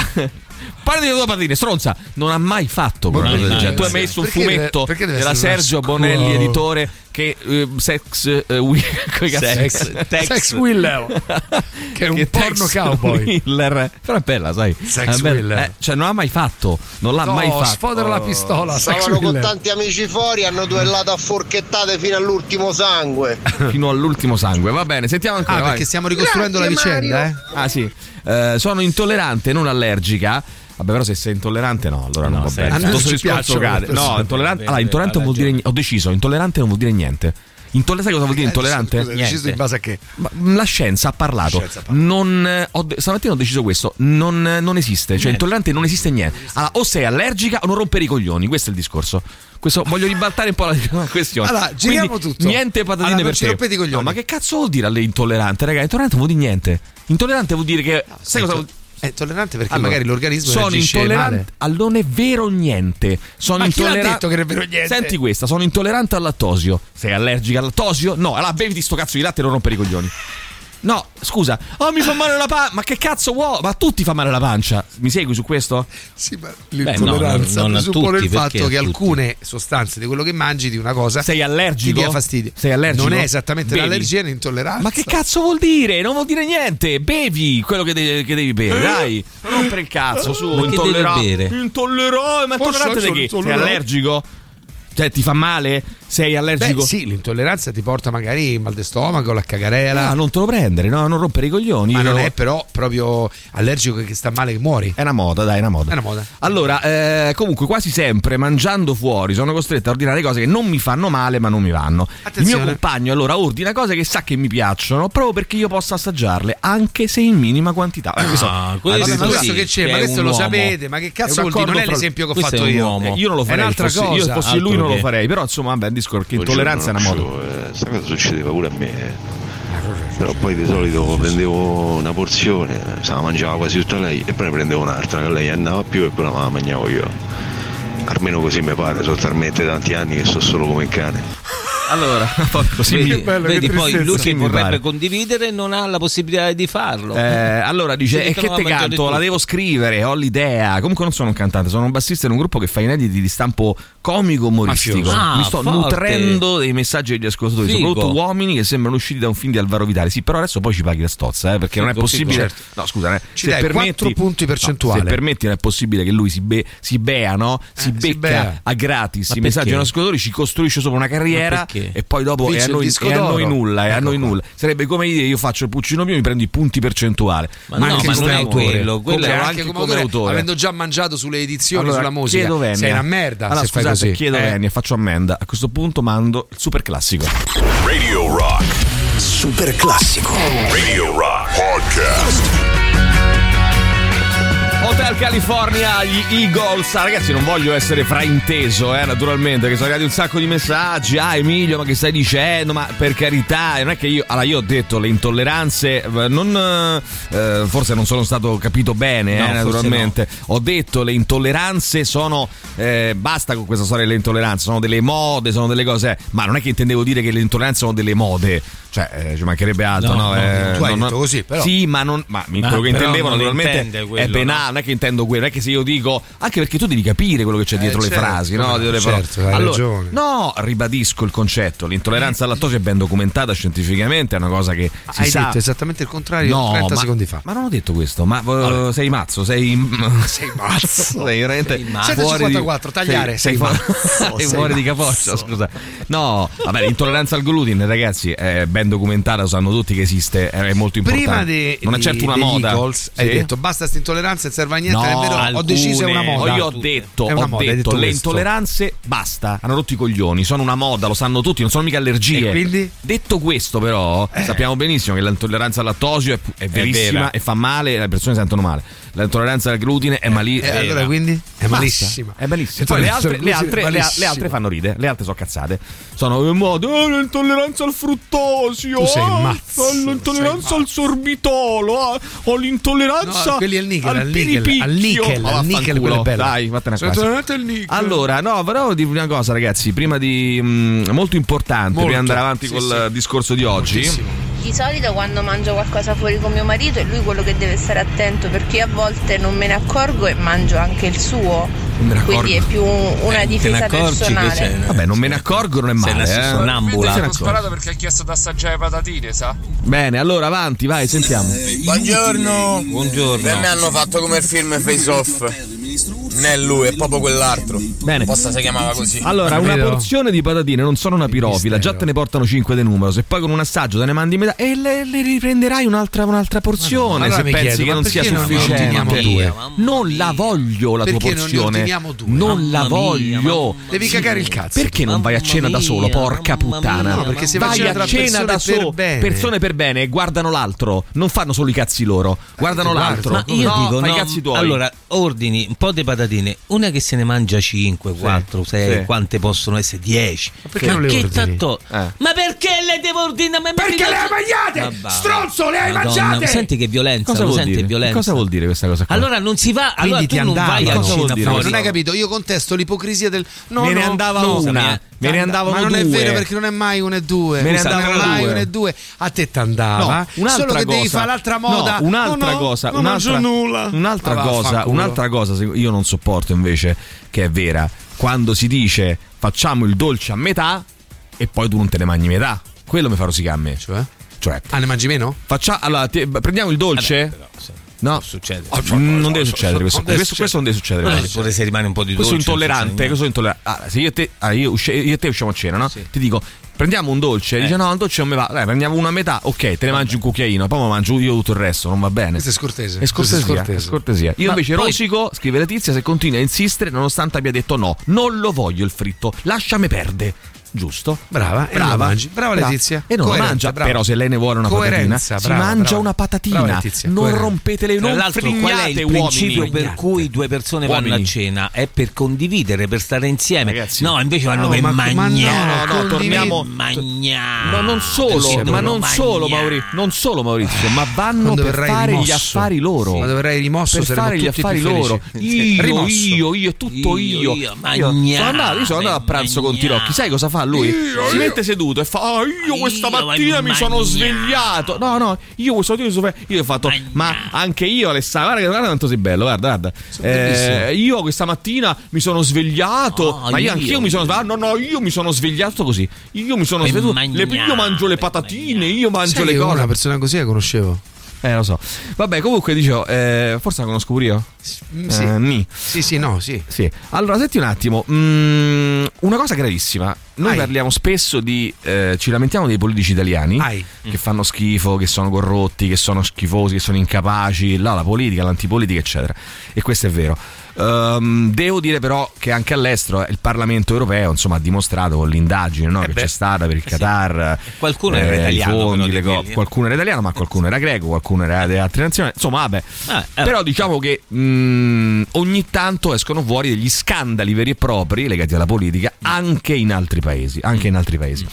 Parli di due patatine, stronza! Non ha mai fatto una Mai, cosa del genere. Tu hai mai. messo un Perché deve- fumetto perché deve della Sergio? Bonelli, editore, che eh, sex eh, wi- Sex, Tex. Sex Willer. Che è un porno Tex cowboy. Willer. Però è bella, sai. Sex È bella. Willer. Eh, cioè, non l'ha mai fatto. Non l'ha No, mai fatto. sfodera la pistola, Sex Stavano con tanti amici fuori, hanno duellato a forchettate fino all'ultimo sangue. Fino all'ultimo sangue. Va bene, sentiamo ancora. Ah, vai. perché stiamo ricostruendo la Grazie, vicenda, eh? Ah sì, Eh, sono intollerante, non allergica. Vabbè, però se sei intollerante, no, allora non No, va sei- bene. a noi non ci persone. No, intollerante. Allora, intollerante ha vuol dire. ragione. Ho deciso, intollerante non vuol dire niente. Intolle- sai cosa vuol dire intollerante? Scusa, hai deciso in base a che? Ma La scienza ha parlato. La scienza ha parlato. Non, eh, ho de- stamattina ho deciso questo. Non, eh, non esiste. Cioè, intollerante non esiste niente. Allora, o sei allergica o non rompere i coglioni. Questo è il discorso. Questo, voglio ribaltare un po' la, questione. Allora, giriamo Quindi, tutto. Niente patatine Allora, non per te. No, ma che cazzo vuol dire alle intollerante, raga? Intollerante non vuol dire niente. Intollerante vuol dire che. sai cosa vuol È tollerante perché allora, magari l'organismo sono intollerante. male. Al non è vero niente. Sono Ma intollerante. detto che non è vero niente? Senti questa, sono intollerante al lattosio. Sei allergica al lattosio? No, allora bevi sto cazzo di latte e non rompere i coglioni. No, scusa. Oh, mi fa male la pancia. Ma che cazzo vuoi? Ma a tutti fa male la pancia. Mi segui su questo? Sì, ma Beh, l'intolleranza no, non a presuppone tutti, il fatto che alcune sostanze di quello che mangi di una cosa Sei ti allergico? dia fastidio. Sei allergico? Non è esattamente Bevi. l'allergia, è l'intolleranza. Ma che cazzo vuol dire? Non vuol dire niente. Bevi quello che, de- che devi bere, dai. Non rompere il cazzo, su. Ma che intollerante. Intollerante. Ma intollerante di che? Sei intollerante. allergico? Cioè, ti fa male? Sei allergico? Beh, sì, l'intolleranza ti porta magari il mal di stomaco, la cagarela. Ah, non te lo prendere, no? Non rompere i coglioni. ma Io non lo- è però proprio allergico che sta male che muori. È una moda, dai, è una moda. È una moda. Allora, eh, comunque, quasi sempre mangiando fuori sono costretto a ordinare cose che non mi fanno male, ma non mi vanno. Il Attenzione. mio compagno allora ordina cose che sa che mi piacciono proprio perché io possa assaggiarle, anche se in minima quantità. Eh, questo- Ah, questo ma sì, questo che c'è? che Ma è questo lo uomo. sapete? Ma che È cazzo vuol dire? Non è l'esempio che ho questo fatto è io. uomo. Eh, io non lo È farei. un'altra fossi, cosa. Io fossi lui non lo farei. Però insomma, vabbè, discorso che intolleranza è una moda. Questa cosa succedeva pure a me. eh. Però poi di solito prendevo una porzione, se la mangiava quasi tutta lei e poi ne prendevo un'altra che lei andava più e me la mangiavo io. Almeno così mi pare, sono talmente tanti anni che sto solo come un cane. Allora, poi così Vedi, mi- vedi, poi lui che vorrebbe condividere non ha la possibilità di farlo. Eh, allora dice: E che te canto? La devo scrivere, ho l'idea. Comunque non sono un cantante, sono un bassista in un gruppo che fa inediti di stampo comico umoristico. Ah, Mi sto forte. nutrendo dei messaggi degli ascoltatori, Figo. soprattutto uomini che sembrano usciti da un film di Alvaro Vitale. Sì, però adesso poi ci paghi la stozza, eh, perché non è Figo, possibile. figo. No, scusa, eh, Ci se dai permetti, quattro punti percentuali. no, se permetti, non è possibile che lui si, be- si bea, no? Si Eh, si becca a gratis Ma i messaggi perché? ai ascoltatori, ci costruisce sopra una carriera Ma e poi dopo è a, noi, è a noi nulla. È a Ecco noi nulla. Sarebbe come dire: io faccio il puccino mio, mi prendo i punti percentuali. Ma no, anche ma non è autore. quello, quello Come è anche, come, come autore, avendo già mangiato sulle edizioni Allora, sulla musica. chiedo venia. Sei una merda Allora, se fai scusate, così. chiedo Eh. venia, faccio ammenda. A questo punto mando il super classico. Radio Rock. super classico. Radio Rock Podcast. Hotel California, gli Eagles. Ah, ragazzi, non voglio essere frainteso, eh, naturalmente, che sono arrivati un sacco di messaggi. Ah, Emilio, ma che stai dicendo? Ma per carità, non è che io. Allora, io ho detto le intolleranze. eh, Non, eh, forse non sono stato capito bene, No, eh, naturalmente. Ho detto le intolleranze sono. eh, basta con questa storia delle intolleranze, sono delle mode, sono delle cose. Ma non è che intendevo dire che le intolleranze sono delle mode. Cioè, eh, ci mancherebbe altro, no? No, no, Eh, tu hai non- detto così, però. Sì, ma non. Ma Ma quello che intendevo, naturalmente, quello, è penale. Non è che intendo quello, non è che se io dico. Anche perché tu devi capire quello che c'è Eh, dietro certo, le frasi, no? no, Dietro le certo, parole. hai ragione. No, ribadisco il concetto. L'intolleranza al lattosio è ben documentata scientificamente, è una cosa che si Hai sa. detto esattamente il contrario No, 30 ma, secondi fa. ma non ho detto questo. Ma uh, sei mazzo, sei. Sei mazzo. Sei veramente Sei mazzo. fuori di- 7,54, tagliare, Sei, sei mazzo, sei fuori di capoccia, scusa. No, vabbè, l'intolleranza al glutine, ragazzi, è ben documentata, lo sanno tutti che esiste, è molto importante. Prima di, non è certo una moda. Eagles, hai Sì? detto basta sta intolleranza, non serve a niente, No, è vero, ho deciso è una moda. Io ho detto, È ho moda, hai detto, detto le intolleranze basta, hanno rotto i coglioni, sono una moda, lo sanno tutti, non sono mica allergie. E quindi? Detto questo, però, sappiamo benissimo che l'intolleranza al lattosio è, è verissima vera. e fa male, le persone sentono male. L'intolleranza al glutine è malissima. E allora quindi? È malissima. È malissima. Poi le altre, al le, altre, le, altre fanno ride, le altre sono cazzate. Sono in modo oh, l'intolleranza al fruttosio, Tu sei ah, mazzo, ho l'intolleranza al sorbitolo, ah, ho l'intolleranza No, quelli al nickel, al al nickel, al nickel, Ma al nickel, quello è bello. Dai, vattene a casa. Allora, no, però dire una cosa, ragazzi, prima di mh, molto importante, Molto. prima di andare avanti Sì, col sì. discorso di oggi. Moltissimo. Di solito quando mangio qualcosa fuori con mio marito è lui quello che deve stare attento perché io a volte non me ne accorgo e mangio anche il suo. Non me ne accorgo. Quindi è più una Eh, difesa personale. c'è- Vabbè, non me ne accorgo, non è male. una eh. sonnambula. Se ne Ho accorge. sparato perché ha chiesto di assaggiare patatine, sa? Bene, allora avanti, vai, sentiamo. Buongiorno. Buongiorno. Per me hanno fatto come il film Face Off. Non è lui, è proprio quell'altro. Bene. Apposta si chiamava così. Allora, una porzione di patatine, non sono una pirofila, già te ne portano 5 di numero. Se poi con un assaggio te ne mandi metà e le, le riprenderai un'altra, un'altra porzione. Allora se mi pensi chiedo, che non sia non sufficiente, ordiniamo due? non la voglio la tua Perché non porzione. due? Non la mia, voglio. Devi cagare il cazzo. Perché non vai a cena da solo, porca puttana? mia, No, perché se vai cena a tra cena da solo, persone per bene e guardano l'altro, non fanno solo i cazzi loro, guardano guarda, l'altro. Ma io no, dico, no, i cazzi tuoi. allora ordini un po' di patatine, una che se ne mangia 5, 4, 6, sì. quante possono essere? 10. Ma perché non le ordini? Eh. Ma perché devo ordinare? Perché le hai mangiate? Ma va. Stronzo, le hai Madonna, mangiate? Senti che violenza, Cosa vuol senti dire? violenza. Cosa vuol dire questa cosa qua? Allora non si va, allora Quindi tu non vai a Cosa vuol dire? No, non hai capito, io contesto l'ipocrisia del no, me ne no, andava no, una, me ne andavano ma non due. è vero perché non è mai una e due. Me ne andavano mai una e due. A te t'andava. No, un'altra solo che cosa. devi fare l'altra moda. No, un'altra No, no, cosa, non un'altra, mangio nulla. un'altra cosa, un'altra cosa io non sopporto invece che è vera, quando si dice facciamo il dolce a metà e poi tu non te ne mangi metà. Quello mi fa rosicare a me. Cioè? Cioè, Ah, ne mangi meno? faccia, allora, ti- prendiamo il dolce? No, Succede. Mm, non deve succedere questo, deve questo, questo non deve succedere. Eh, guarda. pure se rimane un po' di questo è dolce. non intollerante, questo è intollerante. Ah, se io e te, ah, io usci- io e te usciamo a cena, no? Sì. Ti dico, prendiamo un dolce, dice no, il dolce non mi va, dai, prendiamo una metà, ok, te ne mangi un cucchiaino, poi me mangio io tutto il resto, non va bene. Questo è scortese. È scortesia, Questo è scortesia. Io Ma invece poi- rosico, scrive Letizia, se continua a insistere nonostante abbia detto no, non lo voglio il fritto, lasciami perde. Giusto? Brava, e non lo mangi. Brava Letizia. E non Coerenza, mangia. brava. Però se lei ne vuole una Coerenza, patatina, si brava, mangia brava. una patatina. Brava non coerenza. rompete le Tra non l'altro, qual è il uomini. principio per cui due persone vanno Uomini. a cena? È per condividere, per stare insieme. Ragazzi. no, invece vanno No, per ma- ma mangiare. no, no, torniamo- Mangiare. No, non solo, ma non solo. Maurizio, non solo Maurizio, ma vanno Quando per fare rimosso. gli affari loro. Quando verrai rimosso per fare gli affari loro. Io, io, io, tutto io. Io, sono andato, a pranzo con. Tirocchi. Sai cosa fa lui? si mette seduto e fa: "Ah, Io questa Io, mattina mi sono mangiare." svegliato. No, no, io questa mattina mi sono svegliato. Io ho fatto: Ma anche io, Alessandro, guarda, guarda quanto sei bello, guarda, guarda. Eh, io questa mattina mi sono svegliato. Ah, ma io io. anch'io mi sono svegliato. No, no, io mi sono svegliato così. Io mi sono svegliato. Le- io mangio le patatine, io mangio Sai le cose. una persona così la conoscevo. Eh, lo so. Vabbè, comunque dicevo, eh, forse la conosco pure io. Mm, Sì. Eh, ni. Sì, sì, no, sì. Sì. Allora, senti un attimo. mm, una cosa gravissima. Noi Ai. parliamo spesso di. eh, ci lamentiamo dei politici italiani Ai. che fanno schifo, che sono corrotti, che sono schifosi, che sono incapaci. là, la politica, l'antipolitica, eccetera. E questo è vero. Ehm, devo dire però che anche all'estero eh, il Parlamento europeo insomma, ha dimostrato con l'indagine no, che beh. c'è stata per il Qatar Qualcuno era eh, i italiano, fondi, co- eh. qualcuno era italiano ma qualcuno era greco qualcuno era di altre nazioni insomma vabbè Ah, eh. però diciamo che mh, ogni tanto escono fuori degli scandali veri e propri legati alla politica anche in altri paesi anche in altri paesi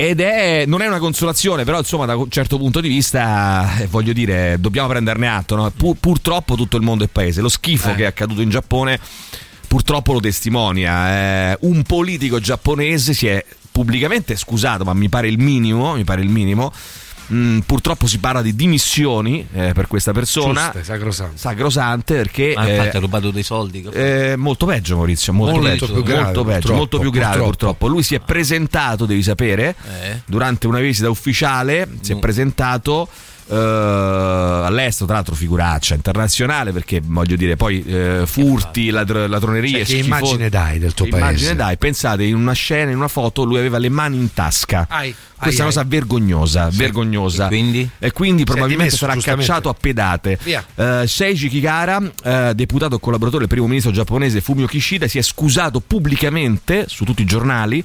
ed è, non è una consolazione, però insomma da un certo punto di vista, eh, voglio dire, dobbiamo prenderne atto. no? Pur- purtroppo tutto il mondo è paese. Lo schifo Eh. che è accaduto in Giappone purtroppo lo testimonia. Eh, un politico giapponese si è pubblicamente scusato, ma mi pare il minimo, mi pare il minimo. Mm, purtroppo si parla di dimissioni eh, per questa persona. Giuste, sacrosante. Sacrosante perché Ma infatti eh, ha rubato dei soldi. eh, molto peggio Maurizio, molto, Molto peggio, più grave, molto peggio, purtroppo, molto più grave purtroppo. purtroppo. Lui si è presentato, devi sapere, Eh. durante una visita ufficiale, si è Mm. presentato eh, all'estero, tra l'altro figuraccia internazionale perché voglio dire poi eh, furti, ladr- ladronerie, Cioè, che schifo- immagine dai del tuo che immagine paese? dai, pensate in una scena, in una foto lui aveva le mani in tasca. Ai, Questa è ai, una cosa vergognosa, vergognosa. E quindi? E quindi probabilmente sarà cacciato a pedate. Eh, Seiji Kikara, eh, deputato e collaboratore del primo ministro giapponese Fumio Kishida, si è scusato pubblicamente su tutti i giornali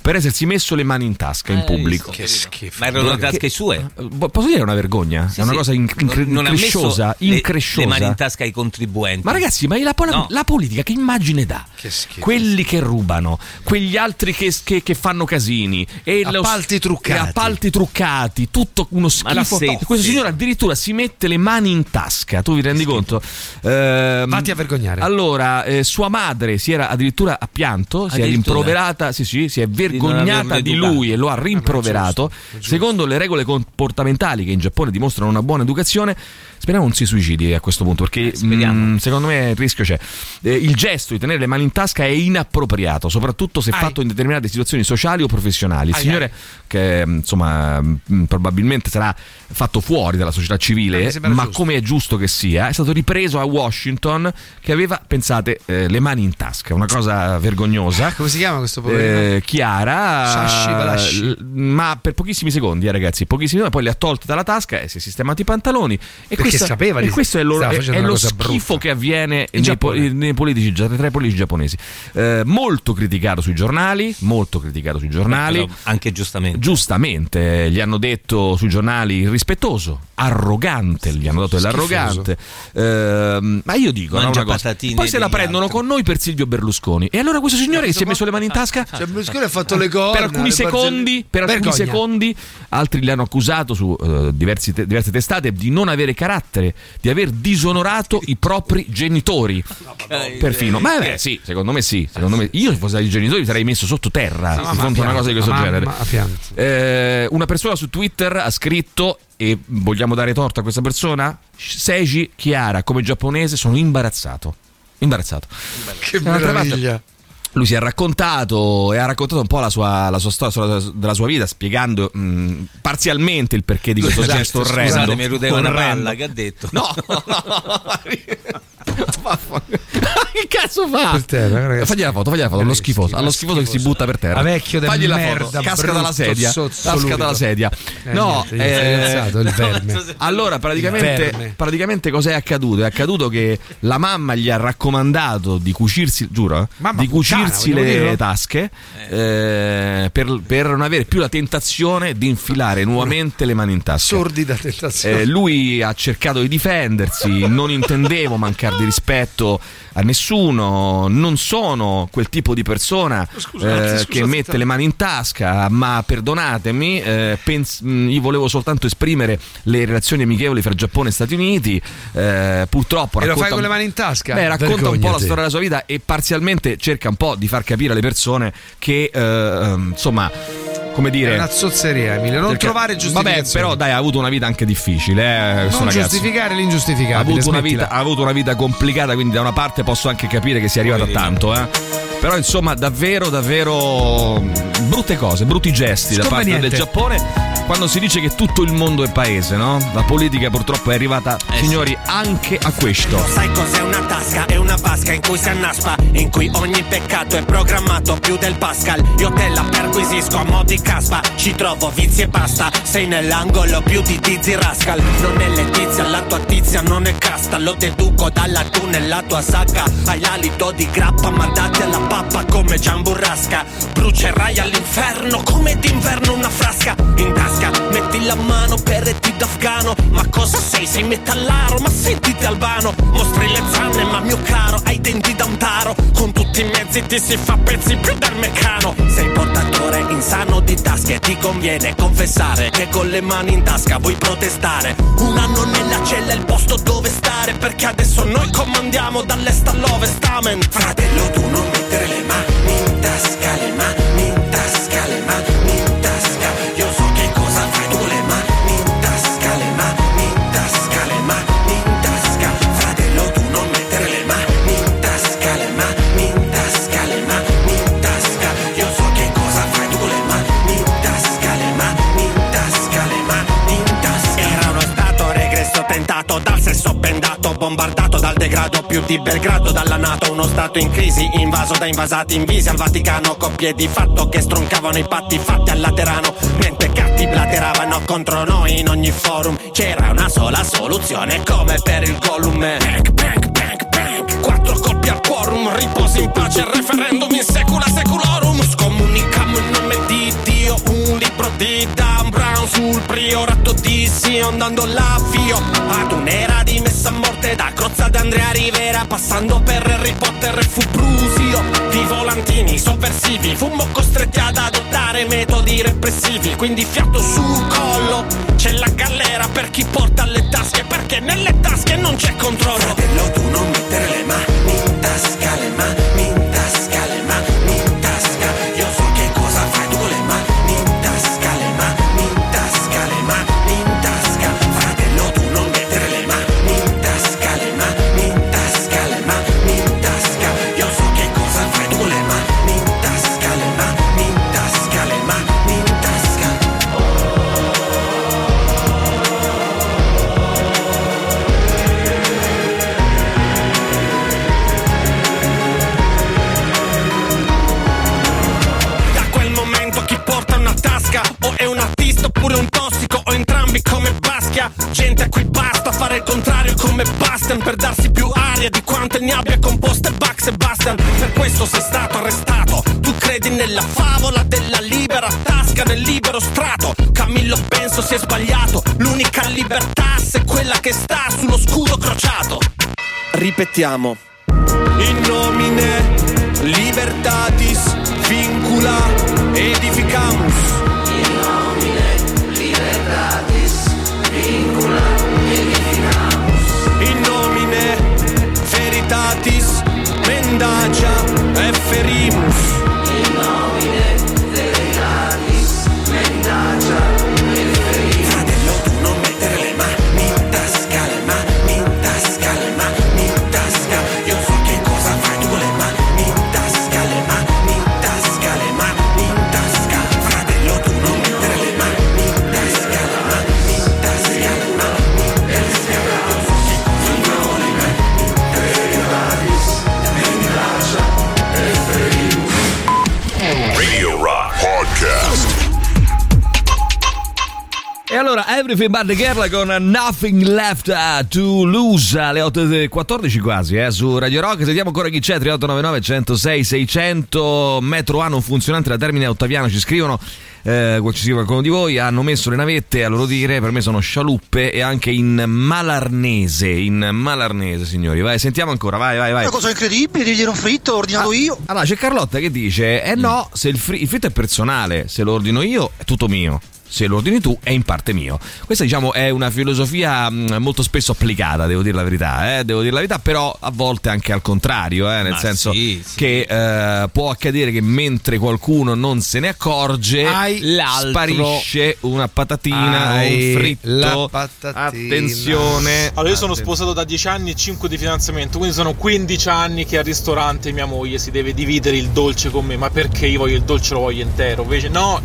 per essersi messo le mani in tasca in Eh, pubblico. visto. Che schifo. Ma erano tasche sue. Eh, Posso dire è una vergogna? Sì, è una sì. cosa in- incre- incresciosa. le- incresciosa. Le, mani in tasca ai contribuenti. Ma ragazzi, ma la, la- No. la politica che immagine dà? Che schifo. Quelli che rubano, quegli altri che, che- che fanno casini, e lo- Appalti truccati. appalti truccati, tutto uno schifo. Questo signore addirittura si mette le mani in tasca, tu vi rendi conto? Ehm, Vatti a vergognare. Allora, eh, sua madre si era addirittura a pianto, si è rimproverata, sì, sì, si è vergognata di educato. lui e lo ha rimproverato. Secondo le regole comportamentali che in Giappone dimostrano una buona educazione, speriamo non si suicidi a questo punto, perché speriamo. mm, secondo me il rischio c'è. Eh, il gesto di tenere le mani in tasca è inappropriato, soprattutto se Ai. fatto in determinate situazioni sociali o professionali. Il Ai, signore, che mm, insomma, mm, probabilmente sarà fatto fuori dalla società civile, sembra ma giusto. come è giusto che sia, è stato ripreso a Washington che aveva, pensate, eh, le mani in tasca, una cosa vergognosa. Come si chiama questo poverino? Eh, Chiara, l- ma per pochissimi secondi, eh, ragazzi, pochissimi secondi, poi le ha tolte dalla tasca e si è sistemati i pantaloni. E Perché questa- sapeva e di- questo è, lo, è- è lo schifo brutta. che avviene nei, po- nei politici, tra i politici giapponesi. Eh, molto criticato sui giornali, molto criticato sui giornali. Però anche giustamente. Giustamente gli hanno detto sui giornali irrispettoso, arrogante, gli hanno dato dell'arrogante. Ehm, ma io dico no, una cosa. Poi se la prendono altri. con noi per Silvio Berlusconi. E allora questo signore che si è messo le mani in tasca Cioè, Berlusconi ha fatto le corna. per alcuni secondi, per alcuni Vergogna. secondi, altri li hanno accusato su eh, diversi te- diverse testate di non avere carattere, di aver disonorato i propri genitori. Perfino, ma beh, sì, secondo me sì. Secondo me, io se fossi i genitori li sarei messo sotto terra di fronte a una cosa di questo Ma- genere. fianco. Eh, una persona su Twitter ha scritto e vogliamo dare torto a questa persona? Seiji Chiara come giapponese sono imbarazzato. Imbarazzato. Che meraviglia. lui si è raccontato e ha raccontato un po' la sua, la sua storia della sua vita, spiegando mh, parzialmente il perché di questo Esatto, gesto orrendo. Scusate, mi rudeva una palla, che ha detto? No, che cazzo fa? Per terra, ragazzi. Fagli la foto, fagli la foto, allo schifoso, allo schifoso che si butta per terra. A vecchio del Fagli la merda, foto, casca brutto, dalla sedia. Casca dalla sedia. Eh, no, eh, alzato il verme. allora praticamente, verme. praticamente cos'è accaduto? È accaduto che la mamma gli ha raccomandato di cucirsi, giuro, eh, Mamma di puttana, cucirsi vogliamo le tasche eh, per, per non avere più la tentazione di infilare nuovamente le mani in tasca. Sordida tentazione. Eh, lui ha cercato di difendersi, non intendevo mancare di rispetto a nessuno, non sono quel tipo di persona Scusate, eh, scusate, che mette tanto. le mani in tasca, ma perdonatemi, eh, pens- mh, io volevo soltanto esprimere le relazioni amichevoli fra Giappone e Stati Uniti, eh, purtroppo... E lo racconta fai con le un- mani in tasca? Beh, racconta un po' la Vergognati. storia della sua vita e parzialmente cerca un po' di far capire alle persone che, eh, insomma, come dire... È una zozzeria, Emilio. Non Perché- trovare giustificazioni. Vabbè, però dai, ha avuto una vita anche difficile, eh, non giustificare Ha l'ingiustificabile. avuto, una vita, ha avuto una vita complicata, quindi da una parte posso anche capire che sia arrivato a tanto, eh. Però insomma, davvero, davvero brutte cose, brutti gesti da parte del Giappone. Quando si dice che tutto il mondo è paese, no? La politica purtroppo è arrivata, signori, anche a questo. Sai cos'è una tasca? È una vasca in cui si annaspa In cui ogni peccato è programmato più del Pascal. Io te la perquisisco a mo' di caspa Ci trovo vizi e basta. Sei nell'angolo più di Dizzy Rascal. Non è letizia, la tua tizia non è casta. Lo deduco dalla tu nella tua sacca. Hai l'alito di grappa ma dati alla pappa come Gian Burrasca. Brucerai all'inferno come sei? Sei metallaro ma sentiti albano Mostri le zanne ma mio caro hai denti da un taro Con tutti i mezzi ti si fa pezzi più del meccano. Sei portatore insano di tasche Ti conviene confessare che con le mani in tasca vuoi protestare. Un anno nella cella è il posto dove stare Perché adesso noi comandiamo dall'est all'ovest Amen. Fratello tu non mettere le mani in tasca dal degrado più di Belgrado dalla Nato. Uno stato in crisi invaso da invasati invisi al Vaticano. Coppie di fatto che stroncavano i patti fatti al Laterano. Mentre gatti blateravano contro noi in ogni forum. C'era una sola soluzione come per il Gollum. Bang, bang, bang, bang. Quattro colpi al quorum Riposi in pace il referendum in secula seculorum Libro di Dan Brown sul priorato di Sion Andando l'avvio ad un'era di messa a morte Da Crozza ad Andrea Rivera Passando per Harry Potter e fu Brusio Di volantini sovversivi. Fummo costretti ad adottare metodi repressivi Quindi fiato sul collo. C'è la galera per chi porta le tasche Perché nelle tasche non c'è controllo. Fratello tu non mettere le mani in tasca Le mani in tasca, oppure un tossico o entrambi come Baschia Gente a cui basta fare il contrario come Bastian per darsi più aria di quante ne abbia composte Buck Sebastian Per questo sei stato arrestato. Tu credi nella favola della libera tasca del libero strato. Camillo penso si è sbagliato. L'unica libertà se quella che sta sullo scudo crociato. Ripetiamo. In nomine libertatis vincula edificamus. Mendacia Everything But The Girl con Nothing Left uh, To Lose alle 8.14 quasi eh, su Radio Rock. Sentiamo ancora chi c'è, 3899 106 600 metro A non funzionante da termine ottaviano ci scrivono eh, ci scrive qualcuno di voi. Hanno messo le navette a loro dire per me sono scialuppe e anche in malarnese in malarnese signori. Vai sentiamo ancora vai vai vai. Una cosa incredibile, rigliero fritto, ho ordinato io. allora c'è Carlotta che dice eh no se il, fri- il fritto è personale se lo ordino io è tutto mio se lo ordini tu è in parte mio. Questa diciamo è una filosofia mh, molto spesso applicata, devo dire la verità, eh? devo dire la verità, però a volte anche al contrario, eh? nel Ma senso sì, sì. che eh, può accadere che mentre qualcuno non se ne accorge, Hai l'altro sparisce una patatina, Hai un fritto. la patatina. Attenzione. Allora, io sono sposato da 10 anni e 5 di fidanzamento, quindi sono 15 anni che al ristorante mia moglie si deve dividere il dolce con me. Ma perché io voglio il dolce lo voglio intero? Invece, no,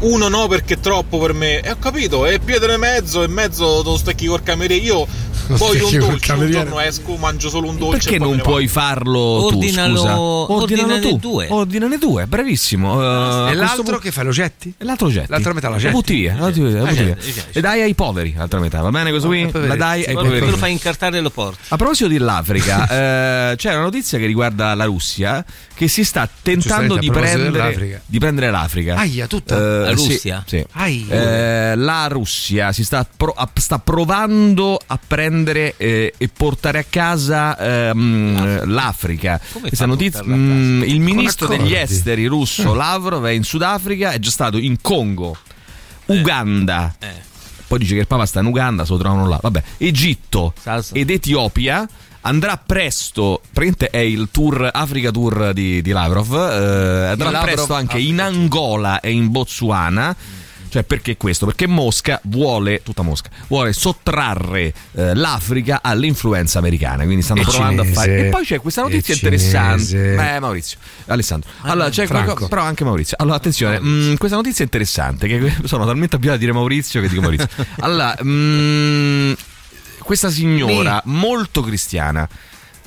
uno no perché è troppo per me. E ho capito, e piede e mezzo, e mezzo lo stecchi col cameriere. Io voglio un dolce, un giorno esco, mangio solo un dolce. Perché non puoi farlo Ordinalo- tu? Scusa? ordinane tu. due. Ordinane due, bravissimo. Uh, E questo l'altro punto- che fai? Lo getti? E l'altro getti. L'altra metà la getti? butti via, la butti via, la Eh, butti via. certo, certo. E dai ai poveri, l'altra metà, va bene questo qui? ai poveri. La dai ai Te poveri. lo fai incartare e lo porti. A proposito dell'Africa, eh, c'è una notizia che riguarda la Russia che si sta tentando di prendere, di prendere l'Africa. Aia, tutta? Eh, La Russia? sì. Eh, la Russia si sta, pro- a- sta provando a prendere eh, e portare a casa ehm, l'Africa. Questa notizia, casa? mm, il ministro degli esteri russo Lavrov è in Sudafrica, è già stato in Congo, Uganda. Eh. Poi dice che il Papa sta in Uganda, se lo trovano là. Vabbè, Egitto ed Etiopia. Andrà presto, praticamente è il tour Africa Tour di, di Lavrov. eh, andrà Lavrov presto anche in Angola e in Botswana. Cioè, perché questo? Perché Mosca vuole, tutta Mosca, vuole sottrarre eh, l'Africa all'influenza americana. Quindi stanno E provando cinese. a fare. E poi c'è questa notizia interessante. Beh, Maurizio, Alessandro. Allora, c'è qualcosa- però anche Maurizio. Allora, attenzione, mh, questa notizia è interessante. Che sono talmente abituato a dire Maurizio che dico Maurizio. Allora, mh, questa signora molto cristiana.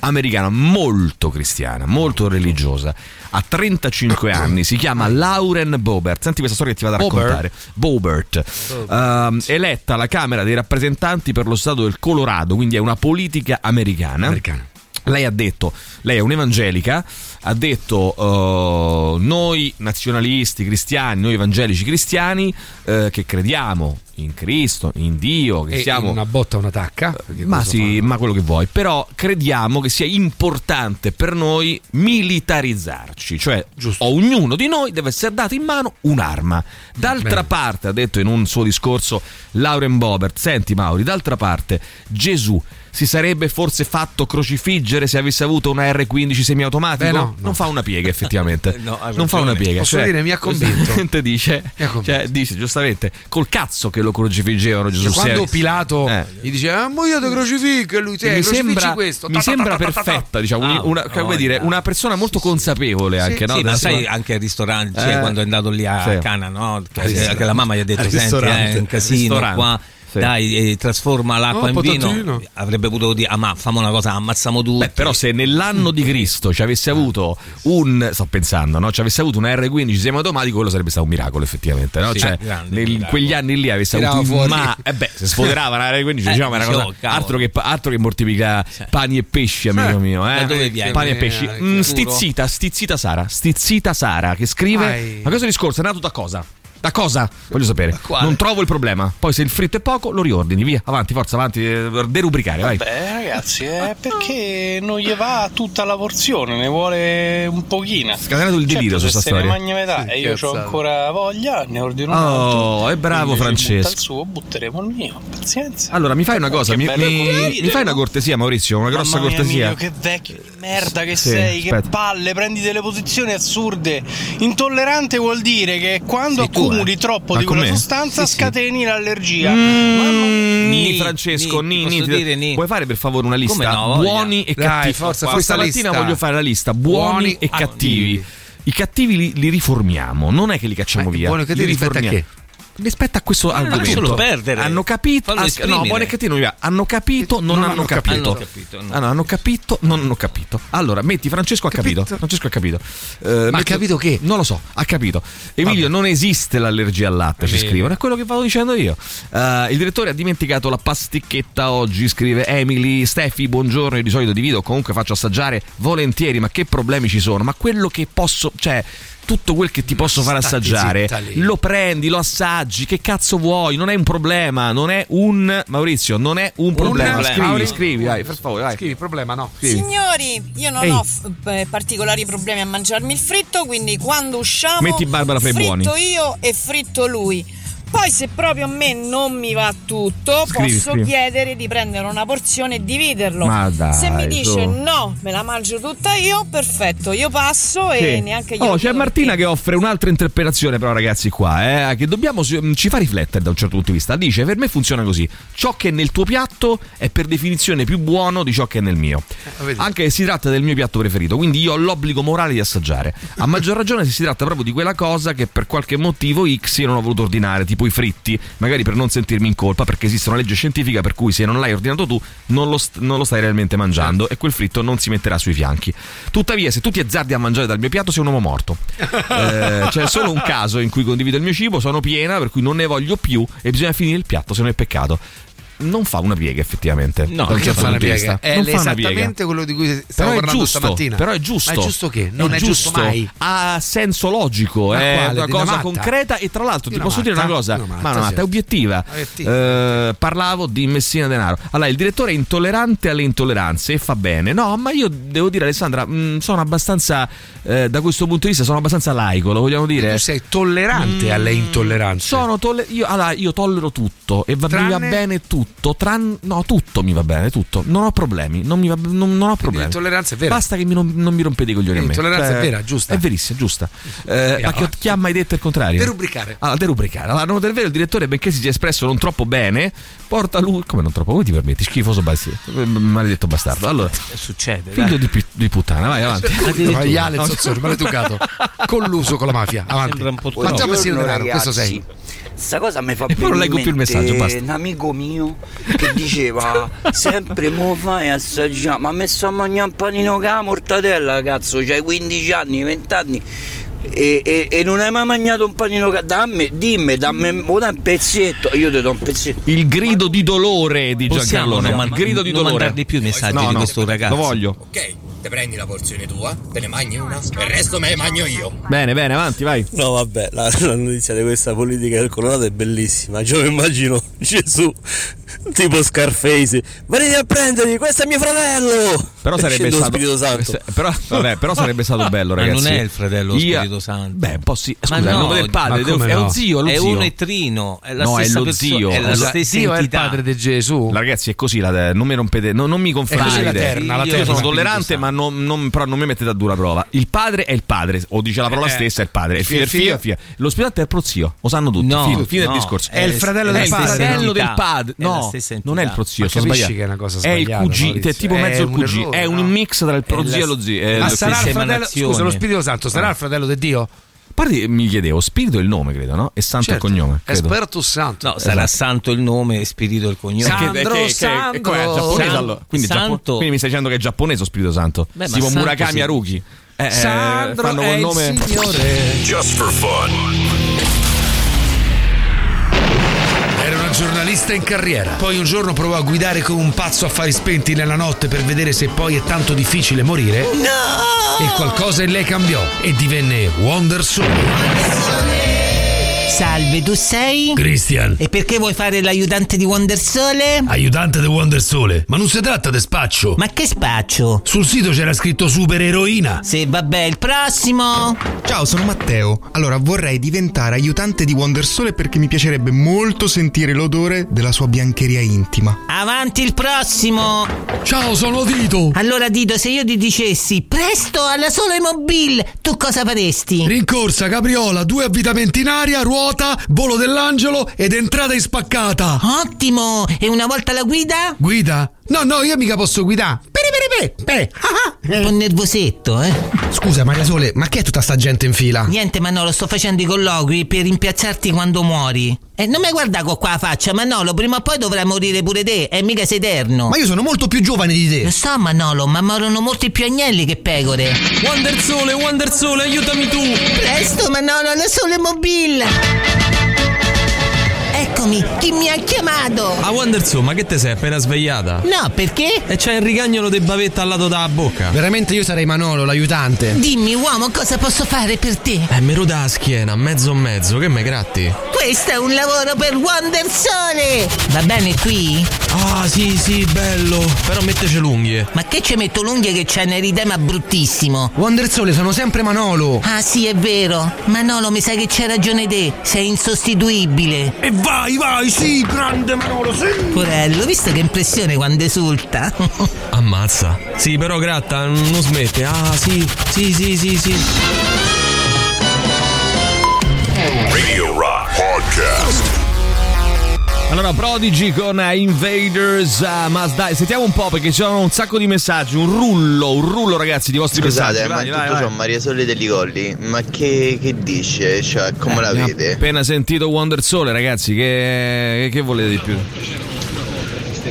Americana molto cristiana, molto religiosa, ha 35 anni, si chiama Lauren Bobert. Senti questa storia che ti vado a Bobert? raccontare. Bobert, Ehm, eletta alla Camera dei rappresentanti per lo Stato del Colorado, quindi è una politica americana. Americana. Lei ha detto, lei è un'evangelica, ha detto eh, noi nazionalisti cristiani, noi evangelici cristiani eh, che crediamo in Cristo, in Dio, che E siamo una botta una tacca. ma sì, ma quello che vuoi. Però crediamo che sia importante per noi militarizzarci, cioè ognuno di noi deve essere dato in mano un'arma. D'altra Bene. parte, ha detto in un suo discorso Lauren Bobert, senti Mauri, d'altra parte Gesù si sarebbe forse fatto crocifiggere se avesse avuto una R15 semiautomatico? Beh, no, no. Non fa una piega effettivamente. No, non fa una piega. Posso cioè, dire, mi ha convinto. dice, Mi ha convinto. cioè, dice giustamente, col cazzo che lo crocifiggevano Gesù. Cioè, quando Pilato Eh. gli dice ah, ma io ti crocifico e lui ti mi sembra, questo mi sembra ta, ta, ta, ta. perfetta, diciamo, Ah, una, persona molto consapevole anche, no? Sai anche al ristorante, cioè, Eh. quando è andato lì a. Cana, no? Che, ristorante. che la mamma gli ha detto: Senti, ristorante. è un casino qua. Sì. Dai, eh, trasforma l'acqua Oh, in vino. Avrebbe potuto dire: Ah, ma famo una cosa, ammazziamo tutti. Beh, però se nell'anno di Cristo ci avesse avuto un sto pensando, no? Ci avesse avuto un R15 semiautomatico, quello sarebbe stato un miracolo effettivamente, no? Sì, cioè, nel- in miracolo. quegli anni lì avesse Tirava avuto un fuori. ma eh beh, se sfoderava una R15 diciamo era una cosa cavolo. altro che, altro che mortifica pani e pesci, amico mio, eh. da dove vieni? Pani e pesci. Eh, Mm, stizzita, stizzita Sara, stizzita Sara che scrive Ai. Ma questo discorso è nato da cosa? Da cosa? Voglio sapere. quale? Non trovo il problema. Poi se il fritto è poco, lo riordini. Via, avanti, forza, avanti. eh, Derubricare, vai. Beh, ragazzi, è perché non gli va tutta la porzione, ne vuole un pochino. Scatenato il delirio certo, su se sta se ne storia. mangia metà Sì, e io ho ancora voglia, ne ordino un Oh, è bravo Francesco. Butta il suo, butteremo il mio. Pazienza. Allora, mi fai una cosa, mi, mi- mi fai una cortesia, Maurizio? Una grossa Mamma mia, cortesia. Emilio, che vecchio di merda che Sì, sei, aspetta. che palle, prendi delle posizioni assurde. Intollerante vuol dire che quando Sei eh. troppo Ma di quella com'è? sostanza Sì, sì. scateni l'allergia. Mm, Ni, Ni, Francesco, ni, ni, dire ni? Puoi fare per favore una lista? No, buoni e Dai, cattivi. forza, questa stamattina lista. voglio fare la lista buoni, Buoni e cattivi. I cattivi li, li riformiamo, non è che li cacciamo Beh, via. buoni e cattivi li rispetto a che? Rispetto a questo argomento, lascialo perdere. hanno capito, ah, no, e va. hanno capito, non, Non hanno, hanno capito. Hanno capito, no. Ah, no, hanno capito, non hanno capito. Allora, metti Francesco ha capito. Capito. Francesco ha capito. Eh, Ma ha capito che? Non lo so, ha capito. Emilio, non esiste l'allergia al latte, ci scrivono. È quello che vado dicendo io. Eh, il direttore ha dimenticato la pasticchetta oggi, scrive Emily. Steffi, buongiorno. Io di solito divido, comunque faccio assaggiare volentieri. Ma che problemi ci sono? Ma quello che posso. Cioè. Tutto quel che ti posso far assaggiare lo prendi, lo assaggi, che cazzo vuoi? Non è un problema, non è un Maurizio, non è un problema. problema. Scrivi, Mauri- scrivi, vai, per favore, vai. Scrivi il problema, no? Scrivi. Signori, io non Ehi. ho f- eh, particolari problemi a mangiarmi il fritto, quindi quando usciamo Metti Barbara fritto buoni. io e fritto lui. Poi se proprio a me non mi va tutto, Scrivi, posso scrivi. chiedere di prendere una porzione e dividerlo. Ma dai, se mi dice su. no, me la mangio tutta io, perfetto, io passo e Sì. neanche io. Oh, c'è Martina che offre un'altra interpretazione, però, ragazzi, qua, eh, che dobbiamo ci fa riflettere da un certo punto di vista. Dice: Per me funziona così: ciò che è nel tuo piatto è per definizione più buono di ciò che è nel mio. Anche se si tratta del mio piatto preferito, quindi io ho l'obbligo morale di assaggiare. A maggior ragione se si tratta proprio di quella cosa che per qualche motivo X io non ho voluto ordinare, tipo i fritti, magari per non sentirmi in colpa, perché esiste una legge scientifica per cui se non l'hai ordinato tu non lo, st- non lo stai realmente mangiando e quel fritto non si metterà sui fianchi. Tuttavia, se tu ti azzardi a mangiare dal mio piatto, sei un uomo morto. Eh, c'è solo un caso in cui condivido il mio cibo, sono piena, per cui non ne voglio più e bisogna finire il piatto, se no è peccato. Non fa una piega, effettivamente. No, che certo fa una piega? È Non fa una esattamente quello di cui stavo Però è parlando giusto, stamattina. Però è giusto. Ma è giusto che? Non è giusto mai. Ha senso logico, Ma è quale? una cosa una matta? concreta e tra l'altro Di ti posso dire una matta? cosa, una matta, ma una matta sì. è obiettiva. Eh, parlavo di Messina Denaro. Allora, il direttore è intollerante alle intolleranze e fa bene. No, ma io devo dire Alessandra, mh, sono abbastanza eh, da questo punto di vista sono abbastanza laico, lo vogliamo dire. Tu sei tollerante Mm, alle intolleranze. Sono tolle- io, allora, io tollero tutto e va, bene tutto, tran- no, tutto mi va bene, tutto. Non ho problemi, non, mi va- non- non ho problemi. l'intolleranza è vera. Basta che mi non, non mi rompete i coglioni a me. L'intolleranza Cioè, è vera, giusta. È verissima, giusta. Eh, ma che, chi ha mai detto il contrario? Derubricare. Allora, derubricare. Allora, non del vero, il direttore, benché si sia espresso non troppo bene, porta lui. Come non troppo? Come ti permetti? Schifoso bastardo. Maledetto bastardo. Allora, succede. figlio di, di puttana, vai avanti. Maiale, zozzone, maleducato. Colluso con la mafia. Avanti. Messina Denaro, questo sei. Sta cosa mi fa E poi non leggo più il messaggio, basta. un amico mio che diceva sempre mo fai assaggiare ma ha messo a mangiare un panino con la mortadella cazzo c'hai 15 anni 20 anni e, e- e non hai mai mangiato un panino dammi dimmi dammi un pezzetto io ti do un pezzetto Il grido di dolore di Giancarlo. non il grido di non dolore. mandargli più messaggi No, di no, questo ragazzo. Lo voglio. Ok, te prendi la porzione tua, te ne mangi una, e il resto me ne mangio io. Bene, bene, avanti, vai. No, vabbè, la, la notizia di questa politica del Colorado è bellissima. Io mi immagino Gesù tipo Scarface. Venite a prendermi, questo è mio fratello! Però sarebbe stato Spirito Santo. Però, vabbè, però sarebbe stato bello, Ma ragazzi. non è il fratello Io- Spirito Santo. Beh, un po' sì. Ma Scusa, il no, nome del padre ma del- come è no? lo zio, lo È zio. uno e trino, è la no, è stessa lo perso- zio. è la stessa Dio è il entità. padre di Gesù. Ragazzi, è così, la- non mi rompete, no- non mi così la terna, la Io terna. sono tollerante, ma non, non- però non mi mettete a dura prova. Il padre è il padre, o dice la parola Eh, stessa, è il padre. Il figlio è il figlio- figlio, è il figlio. Lo spirante è il prozio, lo sanno tutti. No, fine, fine no, del discorso. è il fratello È del il padre. fratello del Entità. padre. È la No, non è il entità. prozio, Ma sono sbagliato. è È il cugino, è tipo È mezzo il un cugino. È un no? mix tra il prozio e lo zio. eh, Ma lo sarà il fratello, scusa, lo Spirito Santo sarà il fratello di Dio? A parte mi chiedevo, spirito è il nome, credo, no? E santo Certo. è il cognome. credo. Spiritus Santo. No, sarà Esatto. santo il nome e spirito il cognome. Che- che- che- che- com'è, giapponese, San- allora? quindi, santo. Giappo- quindi mi stai dicendo che è giapponese o Spirito Santo? Beh, ma tipo santo Murakami sì. Haruki. Eh, eh, Sandro fanno è il nome. Signore. Just for fun. Giornalista in carriera. Poi un giorno provò a guidare come un pazzo a fari spenti nella notte per vedere se poi è tanto difficile morire. No! E qualcosa in lei cambiò e divenne Wonder Soul. Salve, tu sei? Christian. E perché vuoi fare l'aiutante di Wonder Sole? Aiutante di Wonder Sole. Ma non si tratta di spaccio. Ma che spaccio? Sul sito c'era scritto supereroina. Sì, vabbè, il prossimo. Ciao, sono Matteo. Allora, vorrei diventare aiutante di Wonder Sole perché mi piacerebbe molto sentire l'odore della sua biancheria intima. Avanti il prossimo. Ciao, sono Tito. Allora, Dito, se io ti dicessi presto alla Sole Mobile, tu cosa faresti? Rincorsa, capriola, due avvitamenti in aria, ruota, volo dell'angelo ed entrata in spaccata. Ottimo! E una volta la guida? Guida? No, no, io mica posso guidare. Pere, pere, pere, pere. Un po' nervosetto, eh? Scusa, Maria Sole, ma che è tutta sta gente in fila? Niente, Manolo, sto facendo i colloqui per rimpiazzarti quando muori. E non mi guarda con qua la faccia, Manolo, prima o poi dovrai morire pure te, e mica sei eterno. Ma io sono molto più giovane di te. Lo so, Manolo, ma morono molti più agnelli che pecore. Wonder Sole, Wonder Sole, aiutami tu! Presto, Manolo, alla Sole Mobile! Eccomi, chi mi ha chiamato? Ah, Wanderson, ma che te sei appena svegliata? No, perché? E c'è il rigagnolo di bavetta al lato della bocca. Veramente io sarei Manolo, l'aiutante. Dimmi, uomo, cosa posso fare per te? Eh, mi ruda la schiena, mezzo mezzo, che me gratti? Questo è un lavoro per Wonder Sole! Va bene qui? Ah, sì, sì, bello. Però metteci l'unghie. Ma che ci metto l'unghia che c'è un eritema bruttissimo? Wonder Sole, sono sempre Manolo. Ah, sì, è vero. Manolo, mi sa che c'è ragione te. Sei insostituibile. E vai, vai, sì, grande Manolo, sì. Porello, visto che impressione quando esulta. Ammazza. Sì, però gratta, non smette. Ah, sì, sì, sì, sì, sì. Radio Rock Podcast. Allora, Prodigy con eh, Invaders, uh, ma dai, sentiamo un po' perché ci sono un sacco di messaggi, un rullo, un rullo ragazzi di vostri Scusate, messaggi. ma Vai, tutto vai, vai. Maria Sole degli Colli, ma che, che dice? Cioè, come la Abbiamo vede? appena sentito Wonder Sole ragazzi, che, che volete di più?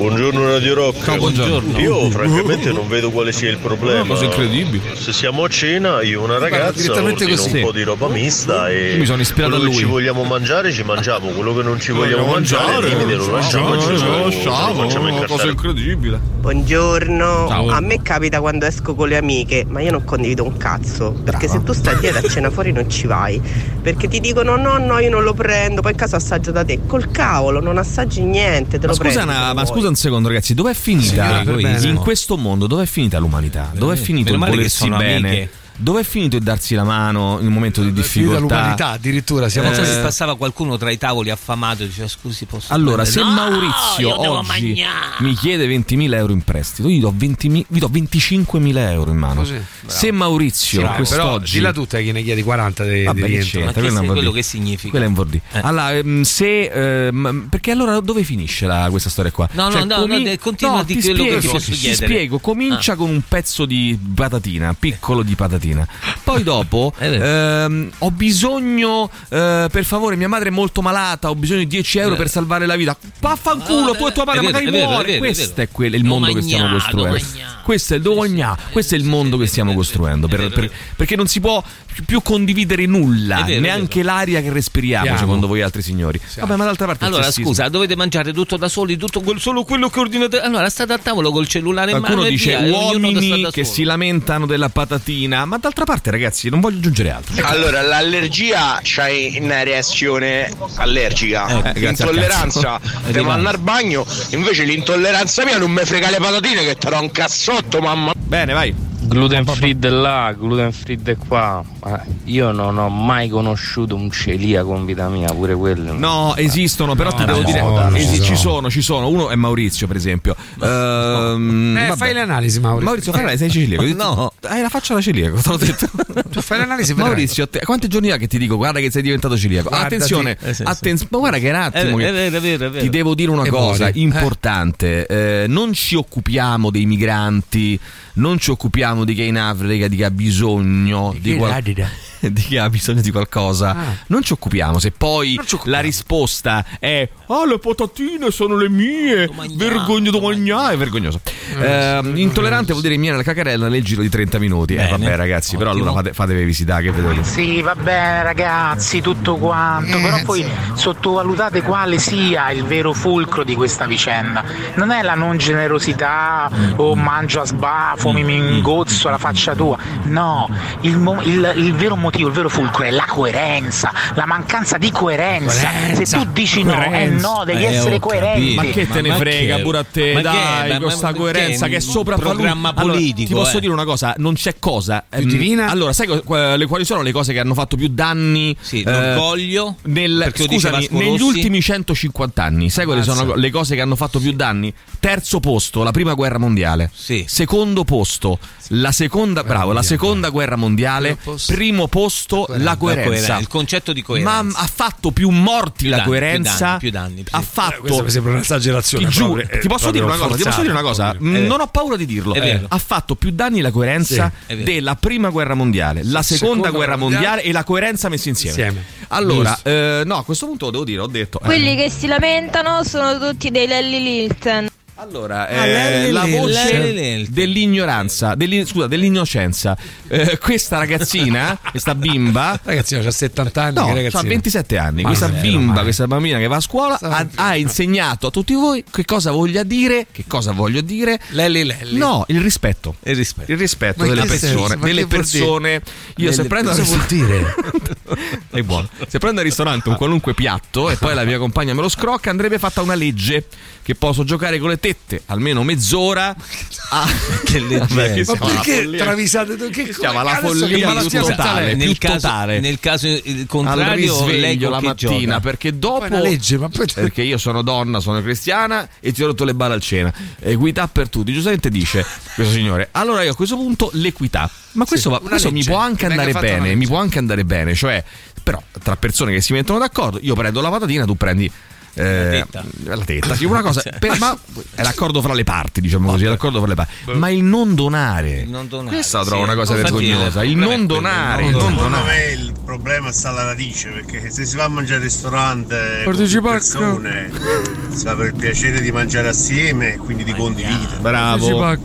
Buongiorno Radio Rock. Ciao, buongiorno. Io francamente non vedo quale sia il problema. Una cosa incredibile. Se siamo a cena, io e una ragazza direttamente ordino così. un po' di roba mista e Mi sono ispirato quello a che lui. ci vogliamo mangiare ci mangiamo, quello che non ci vogliamo mangiare, mangiare, lo lasciamo e ce lo- lo facciamo una cosa incredibile. Buongiorno, Ciao. a me capita quando esco con le amiche, ma io non condivido un cazzo, perché se tu stai a dieta a cena fuori non ci vai, perché ti dicono no no io non lo prendo, poi in caso assaggio da te, col cavolo non assaggi niente, te Ma lo scusa, prendi. una- se ma scusa un secondo, ragazzi, dov'è finita Signora in questo mondo? Dov'è finita l'umanità? Dov'è finito il volersi bene? amiche. Dov'è finito il darsi la mano in un momento di difficoltà? l'umanità, addirittura, siamo Non so se Eh, passava qualcuno tra i tavoli affamato e diceva scusi posso Allora, prendere?" se No, Maurizio oggi mi chiede 20.000 euro in prestito, io gli do, 20.000 gli do 25.000 euro in mano. Così. Se Maurizio Sì, però quest'oggi. dilla tutta che ne chiedi 40 di, Vabbè, di che rientro. Ma che quello è quello che significa? Quello è un vuol dire. Allora, ehm, se. ehm, perché allora dove finisce la- questa storia qua? No, no, no, no, de- continua di ti quello che spiego, ti posso ti chiedere. spiego, comincia con un pezzo di patatina, piccolo di patatina. Poi dopo ehm, ho bisogno, eh, per favore, mia madre è molto malata, ho bisogno di 10 euro per salvare la vita. Vaffanculo, tu e tua madre vero, magari è vero, muore. è vero, è Questo è quel- il mondo che stiamo costruendo. domagna. Questo è il domagna, questo è il mondo che stiamo costruendo. per- per- perché non si può più- condividere nulla, neanche l'aria che respiriamo, Siamo. secondo voi altri signori. Vabbè, ma d'altra parte Allora, scusa, dovete mangiare tutto da soli, tutto quel- solo quello che ordinate. Allora, state a tavolo col cellulare in Qualcuno mano e dice uomini che si lamentano della patatina, ma d'altra parte, ragazzi, non voglio aggiungere altro. Allora, l'allergia c'hai una reazione allergica. Eh, L'intolleranza ti manda al bagno, invece l'intolleranza mia non mi frega le patatine che te do un cazzotto, mamma. Bene, vai. Gluten free di là, gluten free di qua. Ma io non ho mai conosciuto un celiaco in vita mia, pure quello. No, esistono, però ti no, devo dire, no, no, esi- no. ci sono, ci sono. Uno è Maurizio, per esempio. Ehm, Eh, vabbè. fai le analisi, Maurizio. Maurizio, fai l'analisi, sei celiaco. No, hai la faccia da celiaco, te l'ho detto. fai l'analisi. Maurizio, te- quanti giorni ha che ti dico, guarda che sei diventato celiaco? Guardati. Attenzione, Eh, sì, sì. attenz- ma guarda che un attimo. È vero, è vero, è vero. Ti devo dire una cosa muori. importante, eh, non ci occupiamo dei migranti, non ci occupiamo di chi è in Africa, di chi ha bisogno di, chi qual- chi ha bisogno di qualcosa. Non ci occupiamo. Se poi la risposta è "Ah, le patatine sono le mie, vergogno domagna", è vergognoso. Eh, intollerante vuol dire mia nella cacarella nel giro di 30 minuti. Eh Bene. vabbè ragazzi, però allora fate, fatevi visitare che vedo lì. Sì, va bene ragazzi, tutto quanto, però poi sottovalutate quale sia il vero fulcro di questa vicenda. Non è la non generosità o mangio a sbafo, mi ingozzo alla faccia tua. No, il, mo- il- il vero motivo, il vero fulcro è la coerenza, la mancanza di coerenza. Se tu dici no, è no, devi Eh, essere coerente. Ma che te ne frega pure a te, ma è? dai, Ma- ma- questa ma coerenza è? che è sopra Un programma Allora, politico, ti posso eh. dire una cosa, non c'è cosa ehm, divina? Allora, sai quali sono le cose che hanno fatto più danni? Sì, eh, nel, perché lo dice scusami, negli ultimi 150 anni, sai quali sono le cose che hanno fatto più danni? Terzo posto, la prima guerra mondiale. Secondo posto, la seconda, bravo, la seconda guerra mondiale. Primo posto, la coerenza. coerenza, il concetto di coerenza. Ma ha fatto più morti la danni, coerenza. più danni, più danni. Ha fatto. Questa mi sembra un'esagerazione. Ti, giuro, eh, ti posso dire una cosa, ti posso dire una cosa, Mm, proprio. non ho paura di dirlo. È vero. Ha fatto più danni la coerenza Sì, della prima guerra mondiale, la seconda, Seconda guerra mondiale mondiale e la coerenza messi insieme. Insieme. Allora, eh, no, a questo punto lo devo dire, ho detto. eh. Quelli che si lamentano sono tutti dei Lelly Lilton. Allora, Ah, eh, la voce dell'ignoranza, dell'in- scusa, dell'innocenza. Eh, questa ragazzina, questa bimba, Ragazzina, ha 70 anni. no, ha ragazzina. 27 anni. Ma questa zero, bimba, mai. questa bambina che va a scuola ha, ha insegnato a tutti voi che cosa voglia dire, che cosa voglio dire. Lelli Lelli. No, il rispetto. Il rispetto. Il rispetto Ma in delle persone, Ma. Io se prendo cosa vuol dire? è buono. Se prendo al ristorante un qualunque piatto e poi la mia compagna me lo scrocca, andrebbe fatta una legge che posso giocare con le tette almeno mezz'ora. A... che leggenda. Ma perché travisate che chiama la follia più totale, più nel caso, totale. nel caso il al contrario, con la mattina gioca? perché dopo una legge, ma poi perché io sono donna, sono cristiana e ti ho rotto le balle al cena. Equità per tutti. Giustamente dice questo signore. Allora io a questo punto l'equità. Ma questo, va- una questo mi può anche andare bene, mi può anche andare bene, cioè però tra persone che si mettono d'accordo, io prendo la patatina, tu prendi eh, la tetta, sì, una cosa, per- ma è l'accordo fra le parti, diciamo così, è l'accordo fra le parti. Ma il non donare, non donare, questa la sì. trovo una cosa vergognosa. Il il non donare, il il non donare. me il problema sta alla radice perché se si va a mangiare al ristorante Partecipacca. persone si fa per il piacere di mangiare assieme e quindi di condividere. Bravo.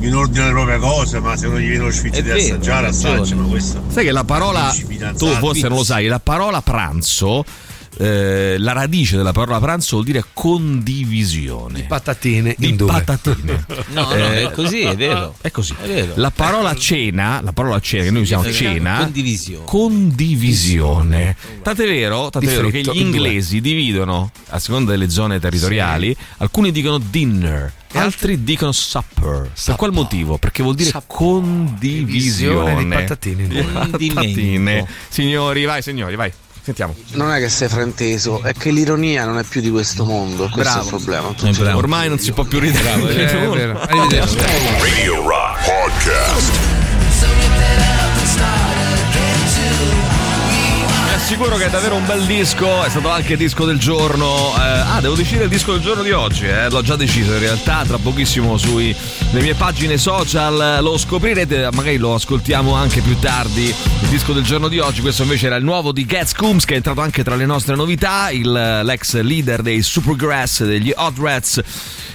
Ognuno ordina le proprie cose, ma se non gli viene lo sfizio di assaggiare, assaggia, ma questo. Sai che la parola, tu forse non lo sai, la parola pranzo, eh, la radice della parola pranzo vuol dire condivisione. Patatine Di in due. patatine. No, no, Eh, è così, è vero. È così. È vero. La parola cena, la parola cena che noi usiamo cena, condivisione. condivisione. Tant'è vero, tant'è Di vero che gli in due. dividono a seconda delle zone territoriali, alcuni dicono dinner, altri dicono supper. Per qual motivo? Perché vuol dire condivisione Divisione di patatine. Di patatine. Signori, vai signori, vai. Sentiamo. Non è che sei frainteso, è che l'ironia non è più di questo mondo. Questo Bravo. è il problema. Eh, bravo. Ormai non si può più ridere. Bravo, è vero, è vero. Arrivederci. Radio Rock Podcast. Vi assicuro che è davvero un bel disco, è stato anche disco del giorno. eh, ah, devo decidere il disco del giorno di oggi, eh, l'ho già deciso in realtà, tra pochissimo sulle mie pagine social lo scoprirete, magari lo ascoltiamo anche più tardi, il disco del giorno di oggi. Questo invece era il nuovo di Gats Coombs che è entrato anche tra le nostre novità, il, l'ex leader dei Supergrass, degli Hot Rats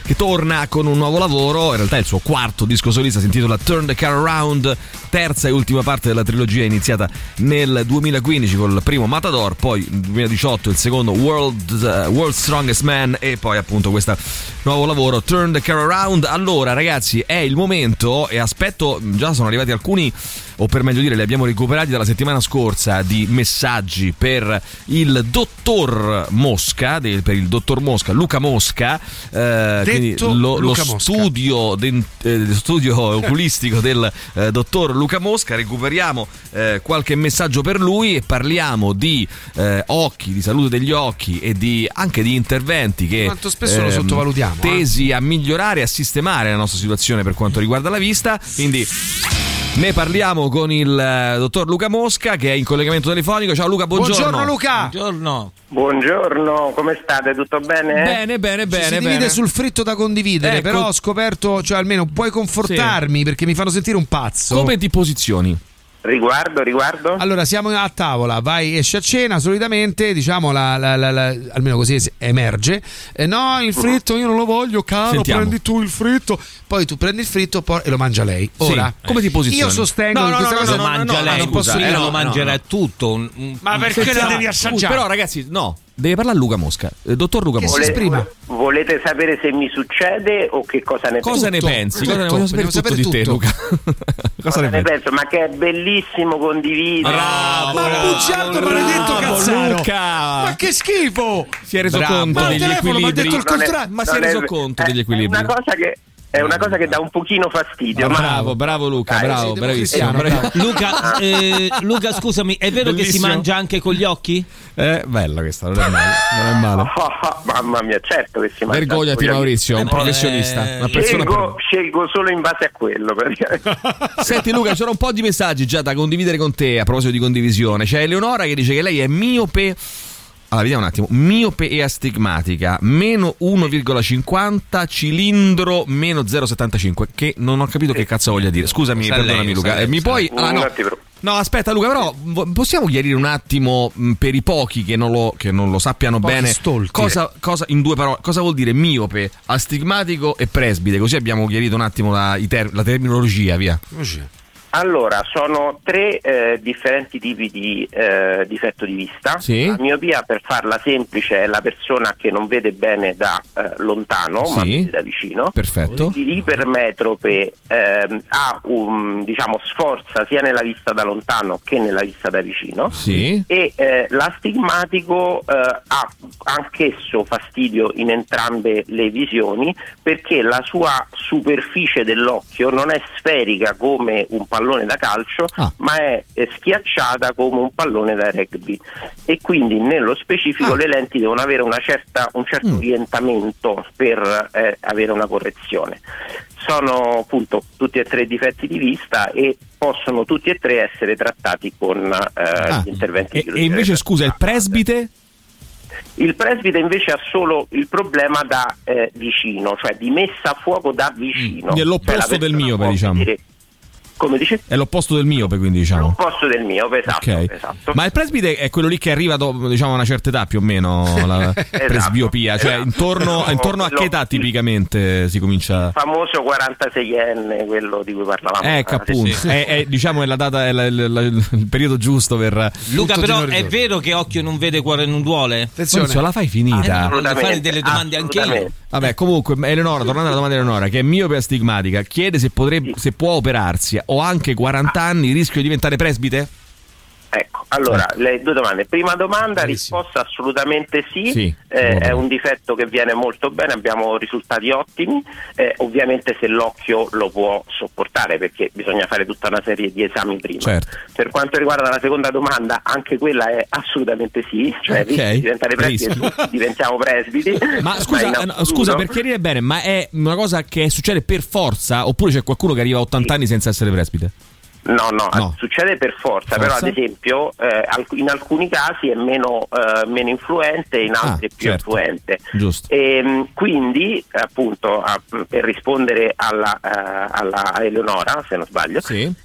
che torna con un nuovo lavoro, in realtà è il suo quarto disco solista, si intitola Turn the Car Around, terza e ultima parte della trilogia iniziata nel 2015 col primo Matador, poi nel 2018 il secondo World, eh, World's Strongest Man e poi appunto questo nuovo lavoro Turn the Car Around. Allora ragazzi è il momento e aspetto, già sono arrivati alcuni o per meglio dire li abbiamo recuperati dalla settimana scorsa di messaggi per il dottor Mosca, del- per il dottor Mosca, Luca Mosca, eh, quindi lo, lo studio, den- eh, studio oculistico del eh, dottor Luca Mosca, recuperiamo eh, qualche messaggio per lui e parliamo di eh, occhi, di salute degli occhi e di, anche di interventi che Quanto spesso lo ehm, sottovalutiamo, eh? tesi a migliorare e a sistemare la nostra situazione per quanto riguarda la vista. Quindi ne parliamo con il eh, dottor Luca Mosca che è in collegamento telefonico. Ciao Luca, buongiorno. Buongiorno Luca. Buongiorno. Buongiorno, come state? Tutto bene? Bene, bene, Ci bene. si divide bene. sul fritto da condividere, Ecco. però ho scoperto, cioè almeno puoi confortarmi perché mi fanno sentire un pazzo. Come ti posizioni? Riguardo, riguardo? Allora, siamo a tavola, vai, esci a cena, solitamente, diciamo, la- la- la- la- almeno così emerge. Eh, no, il fritto io non lo voglio, caro, Sentiamo. prendi tu il fritto. Poi tu prendi il fritto poi- e lo mangia lei. Ora, Sì. Come ti posizioni? Io sostengo No, che no, questa no, cosa no, no, mangia no, lei, non posso dire, eh, lo no, mangerà no. tutto. un- un- Ma perché la devi assaggiare? Però ragazzi, no, deve parlare Luca Mosca. Eh, dottor Luca Che si Mosca. esprima. Volete sapere se mi succede o che cosa ne Cosa ne pensi? tutto, Cosa ne voglio sapere vogliamo tutto sapere di te, tutto. Luca? Cosa ne Ne pensi? penso, ma che è bellissimo condividere. Bravo, Ma bugiardo maledetto cazzaro! Luca! Ma che schifo! Si è reso Bravo. conto Ma degli telefono mi ha equilibri. detto il contrario. Ma si è reso conto degli equilibri. È una cosa che, è una cosa che dà un pochino fastidio. ma- Bravo, bravo Luca, Dai, bravo, sì, bravissimo. democristiano, bravi- Luca, eh, Luca, scusami, è vero che si Bellissimo. mangia anche con gli occhi? Eh, bella questa, non è male. Non è male. mamma mia, certo che si mangia. Vergognati Maurizio, un Eh, professionista, una persona Scelgo, scelgo solo in base a quello. Senti Luca, c'era un po' di messaggi già da condividere con te a proposito di condivisione. C'è Eleonora che dice che lei è miope. Allora, vediamo un attimo. Miope e astigmatica, meno 1,50, cilindro meno 0,75. Che non ho capito che cazzo voglia dire. Scusami, Sa perdonami lei, Luca. sa lei, Eh, mi puoi. Ah, no. Non ti preoccupare. No, aspetta Luca, però possiamo chiarire un attimo mh, per i pochi che non lo, che non lo sappiano Pochi bene stolti. cosa, cosa- in due parole, cosa vuol dire miope, astigmatico e presbite, così abbiamo chiarito un attimo la, i ter- la terminologia, via. Allora, sono tre eh, differenti tipi di eh, difetto di vista. Sì. La miopia, per farla semplice, è la persona che non vede bene da eh, lontano, ma Sì. vede da vicino. Perfetto. L'ipermetrope ehm, ha un, diciamo, sforza sia nella vista da lontano che nella vista da vicino. Sì. E eh, l'astigmatico eh, ha anch'esso fastidio in entrambe le visioni perché la sua superficie dell'occhio non è sferica come un pallone da calcio, ma è eh, schiacciata come un pallone da rugby. E quindi nello specifico le lenti devono avere una certa- un certo orientamento per eh, avere una correzione. Sono appunto tutti e tre difetti di vista e possono tutti e tre essere trattati con eh, gli interventi E, chirurgici. e invece scusa, il presbite? Il presbite invece ha solo il problema da eh, vicino, cioè di messa a fuoco da vicino. È Cioè, la l'opposto del può diciamo. vedere- Come dice? È l'opposto del miope, quindi diciamo. L'opposto del miope, esatto. Ok. esatto. Ma il presbite è quello lì che arriva dopo, diciamo, a una certa età più o meno, la presbiopia. Cioè, esatto. intorno, intorno a che età tipicamente si comincia? Il famoso 46enne, quello di cui parlavamo. Ecco, prima, sì, appunto. sì. È, è, diciamo, è la data, è la- la- la- il periodo giusto per. Luca, però è vero che occhio non vede, cuore non duole? Maurizio, la fai finita. Ah, voglio fare delle domande anche io. Vabbè, comunque, Eleonora, tornando alla domanda di Eleonora, che è miope astigmatica, chiede se, potrebbe, se può operarsi. Ho anche 40 anni, rischio di diventare presbite? Ecco, allora, le due domande. Prima domanda, risposta assolutamente sì, Sì, Eh, è un difetto che viene molto bene, abbiamo risultati ottimi, Eh, ovviamente se l'occhio lo può sopportare perché bisogna fare tutta una serie di esami prima. Certo. Per quanto riguarda la seconda domanda, anche quella è assolutamente sì, cioè Ok, rischi di diventare tutti diventiamo presbiti. Ma scusa, assoluto- scusa, per chiarire bene, ma è una cosa che succede per forza? Oppure c'è qualcuno che arriva a 80 anni senza essere presbite? No, no, No. succede per forza, Forza? però ad esempio eh, in alcuni casi è meno, eh, meno influente, in altri Ah, è più certo. influente. Giusto. Ehm, quindi, appunto, a- per rispondere alla, eh, alla Eleonora, se non sbaglio,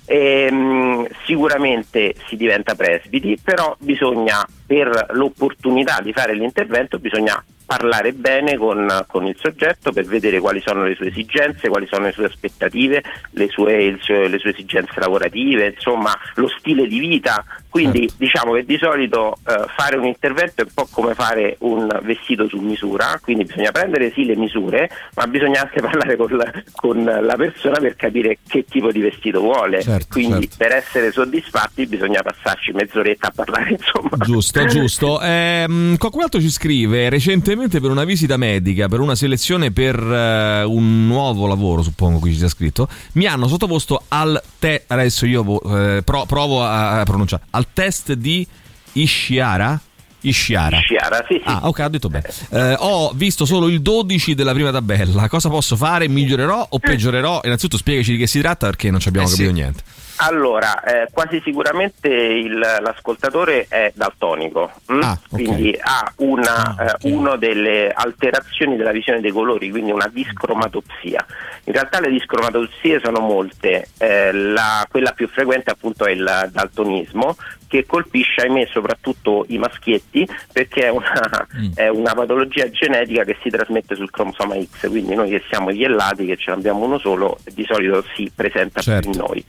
ehm, sicuramente si diventa presbiti, però bisogna, per l'opportunità di fare l'intervento, bisogna parlare bene con, con il soggetto per vedere quali sono le sue esigenze, quali sono le sue aspettative, le sue, suo- le sue esigenze lavorative, insomma lo stile di vita. Quindi diciamo che di solito eh, fare un intervento è un po' come fare un vestito su misura, quindi bisogna prendere sì le misure, ma bisogna anche parlare con la, con la persona per capire che tipo di vestito vuole. Certo, quindi certo. per essere soddisfatti bisogna passarci mezz'oretta a parlare, insomma. Giusto, giusto. Ehm, qualcun altro ci scrive recentemente per una visita medica, per una selezione per eh, un nuovo lavoro, suppongo qui ci sia scritto, mi hanno sottoposto al te adesso io eh, pro- provo a pronunciare al test di Ishiara. Ishiara. Ishiara, sì, sì. Ah, ok, ho detto bene. Eh, ho visto solo il 12 della prima tabella. Cosa posso fare? Migliorerò o peggiorerò? Innanzitutto spiegaci di che si tratta perché non ci abbiamo Eh, sì. capito niente. Allora, eh, quasi sicuramente il- l'ascoltatore è daltonico, mm? Ah, ok. quindi ha una, eh, una delle alterazioni della visione dei colori, quindi una discromatopsia. In realtà le discromatopsie sono molte, eh, la- quella più frequente appunto è il daltonismo che colpisce ahimè soprattutto i maschietti perché è una, è una patologia genetica che si trasmette sul cromosoma X, quindi noi che siamo iellati, che ce n'abbiamo uno solo, di solito si presenta più in noi.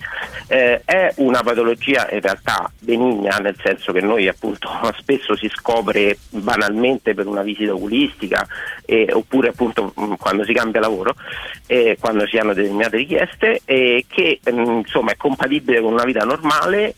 Eh, è una patologia in realtà benigna, nel senso che noi appunto spesso si scopre banalmente per una visita oculistica eh, oppure appunto mh, quando si cambia lavoro, eh, quando si hanno determinate richieste, che mh, insomma è compatibile con una vita normale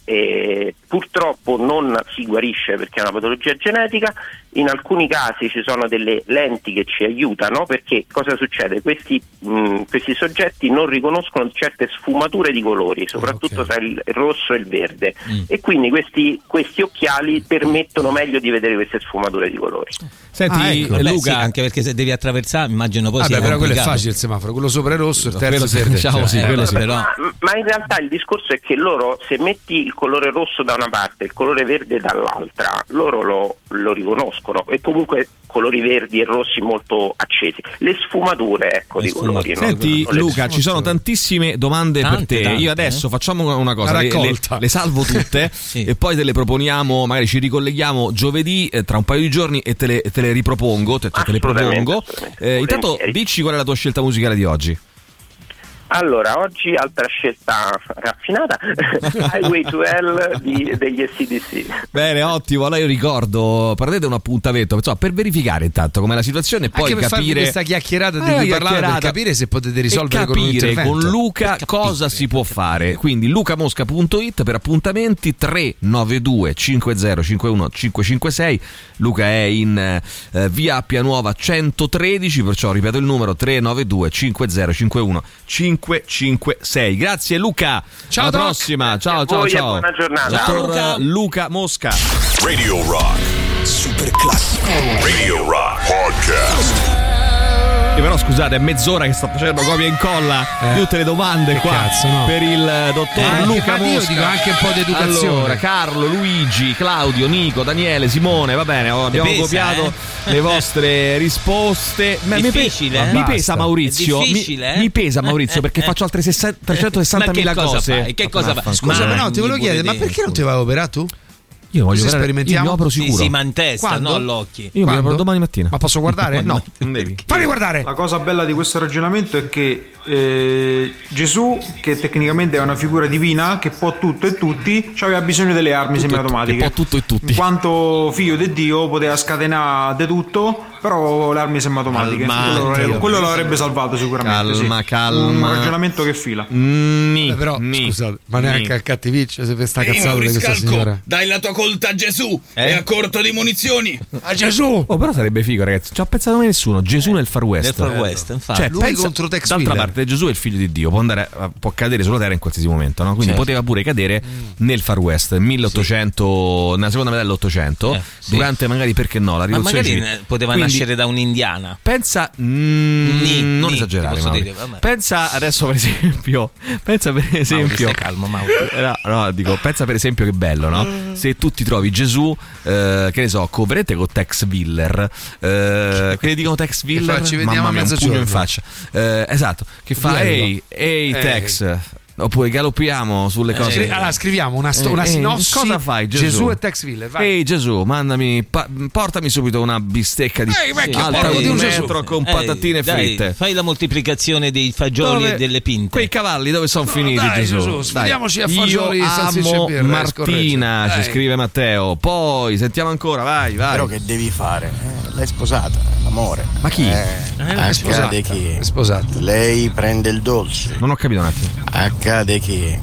purtroppo non si guarisce perché è una patologia genetica. In alcuni casi ci sono delle lenti che ci aiutano perché cosa succede? Questi, mh, questi soggetti non riconoscono certe sfumature di colori, soprattutto tra il rosso e il verde, e quindi questi, questi occhiali permettono meglio di vedere queste sfumature di colori. Senti, Ah, ecco. Beh, Luca, sì, anche perché se devi attraversare, immagino poi Vabbè, sia però quello è facile il semaforo, quello sopra è rosso, il terzo Quello verde. diciamo sì, eh, quello sì. Però Ma, ma in realtà il discorso è che loro, se metti il colore rosso da una parte e il colore verde dall'altra, loro lo, lo riconoscono e comunque colori verdi e rossi molto accesi. Le sfumature, ecco, Le di colori. no? Senti le- Luca, ci sono tantissime domande per Tante, te. tante, Io adesso eh. facciamo una cosa, Una le, le- le salvo tutte Sì. e poi te le proponiamo, magari ci ricolleghiamo giovedì eh, tra un paio di giorni e te le, te le ripropongo, te, te le propongo. Eh, intanto dici qual è la tua scelta musicale di oggi. Allora, oggi altra scelta raffinata, Highway to Hell di- degli SCDC. Bene, ottimo. Allora io ricordo, prendete un appuntamento insomma, per verificare intanto com'è la situazione e poi Anche per capire questa chiacchierata di Eh, cui parlava per capire se potete risolvere con capire intervento. con Luca cosa si può fare. Quindi lucamosca.it per appuntamenti 392 5051 556. Luca è in eh, via Appia Nuova 113, perciò ripeto il numero 392 5051 556. Grazie Luca. Ciao, Alla Doc. prossima. Ciao a ciao ciao. buona giornata. Dottor Luca. Luca Mosca. Radio Rock. Super classico. Radio Rock Podcast. Però scusate, è mezz'ora che sto facendo copia e incolla di tutte le domande Che qua cazzo, no? per il eh, dottor Eh, Luca ma io Mosca. dico anche un po' di educazione. Allora, Carlo, Luigi, Claudio, Nico, Daniele, Simone, va bene, abbiamo pesa, copiato eh? le vostre risposte. Ma mi pe- Difficile, eh? Mi pesa Maurizio, È mi- difficile, eh? mi, pesa Maurizio perché Eh, faccio altre 60 360 Ma che mila cosa cose. fai? Che cosa fai? Scusa, Ma ma no, ti volevo chiedere, ma perché non ti avevo operato tu? Io voglio Così veramente- sperimentiamo? Io mi opero Sì, sicuro. sì, ma in testa, Quando? non all'occhio. Io mi Quando? opero domani mattina. Ma posso guardare? No, non devi. Fammi guardare! La cosa bella di questo ragionamento è che eh, Gesù, che tecnicamente è una figura divina, che può tutto e tutti, aveva bisogno delle armi Tutto semiautomatiche. che può tutto e tutti. In quanto figlio di Dio poteva scatenare di tutto, però le armi semiautomatiche. Quello, quello lo avrebbe salvato sicuramente. Calma, sì. calma. Un ragionamento che fila. Ni, Eh, però, ni, scusate, ma ni. neanche al cattiviccio se per sta cazzata di questa signora. dai la tua colta a Gesù, Eh? è a corto di munizioni. A Gesù! Oh, però sarebbe figo, ragazzi. Ci ha pensato mai nessuno. Gesù nel Far West. Nel Far West, infatti. Cioè, Lui pensa- contro Tex D'altra Willer. parte, Gesù è il figlio di Dio, può, andare, può cadere sulla terra in qualsiasi momento, no? Quindi Certo. poteva pure cadere nel Far West, 1800, nella seconda metà dell'Ottocento, Eh, sì. durante magari perché no, la Ma rivoluzione magari civile. ne- poteva Quindi, nascere da un'indiana. Pensa, mm, Ni, non ni, esagerare, dire, pensa adesso per esempio, pensa per esempio, stai calmo, Mauri. Eh, no, no, dico, pensa per esempio che bello, no? Se tu ti trovi Gesù, eh, che ne so, coprete con Tex Willer, eh, quelli dicono Tex Willer, fa, "Ci vediamo mamma mia, a un pugno in mezzogiorno." faccia. Eh, esatto, che fa, ehi, ehi Eh. Tex, oppure galoppiamo sulle cose. Scri- allora scriviamo una, sto- Eh, una eh, sinossi cosa fai Gesù? e Tex Willer vai. Ehi Gesù, mandami, pa- portami subito una bistecca di Ehi, vecchio, alta porco di un Gesù. metro con Eh, patatine dai, fritte. Fai la moltiplicazione dei fagioli Dove- e delle pinte. Quei cavalli dove sono finiti dai, Gesù? Gesù, Dai. sfidiamoci a fagioli, Io salsicce e amo birra, Martina, scorreggia. ci Dai. scrive Matteo. Poi sentiamo ancora, vai, vai. Però che devi fare? Eh, l'hai sposata, l'amore. Ma chi? Eh, è sposata, accade che è sposata. lei prende il dolce. Non ho capito un attimo. Accade che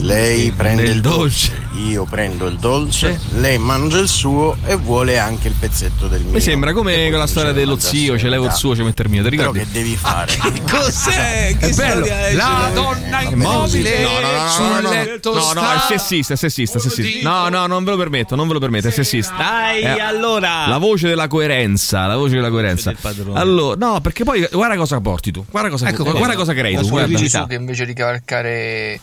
lei prende il dolce. Io prendo il dolce, lei mangia il suo e vuole anche il pezzetto del mio. Mi sembra E come quella storia dello zio, ce levo il suo, ci metto il mio, ti Però che devi fare? Cos'è? Che È bello. storia è? La donna immobile No, no, no, sul no, letto No, no, è sta. sessista, è sessista, è sessista. No, no, non ve lo permetto, non ve lo permetto, è sessista. Dai, Eh, allora. La voce della coerenza, la voce della coerenza. Allora, no, perché poi guarda cosa porti tu. Guarda cosa, Ecco, guarda cosa crei tu, guarda. Che invece di cavalcare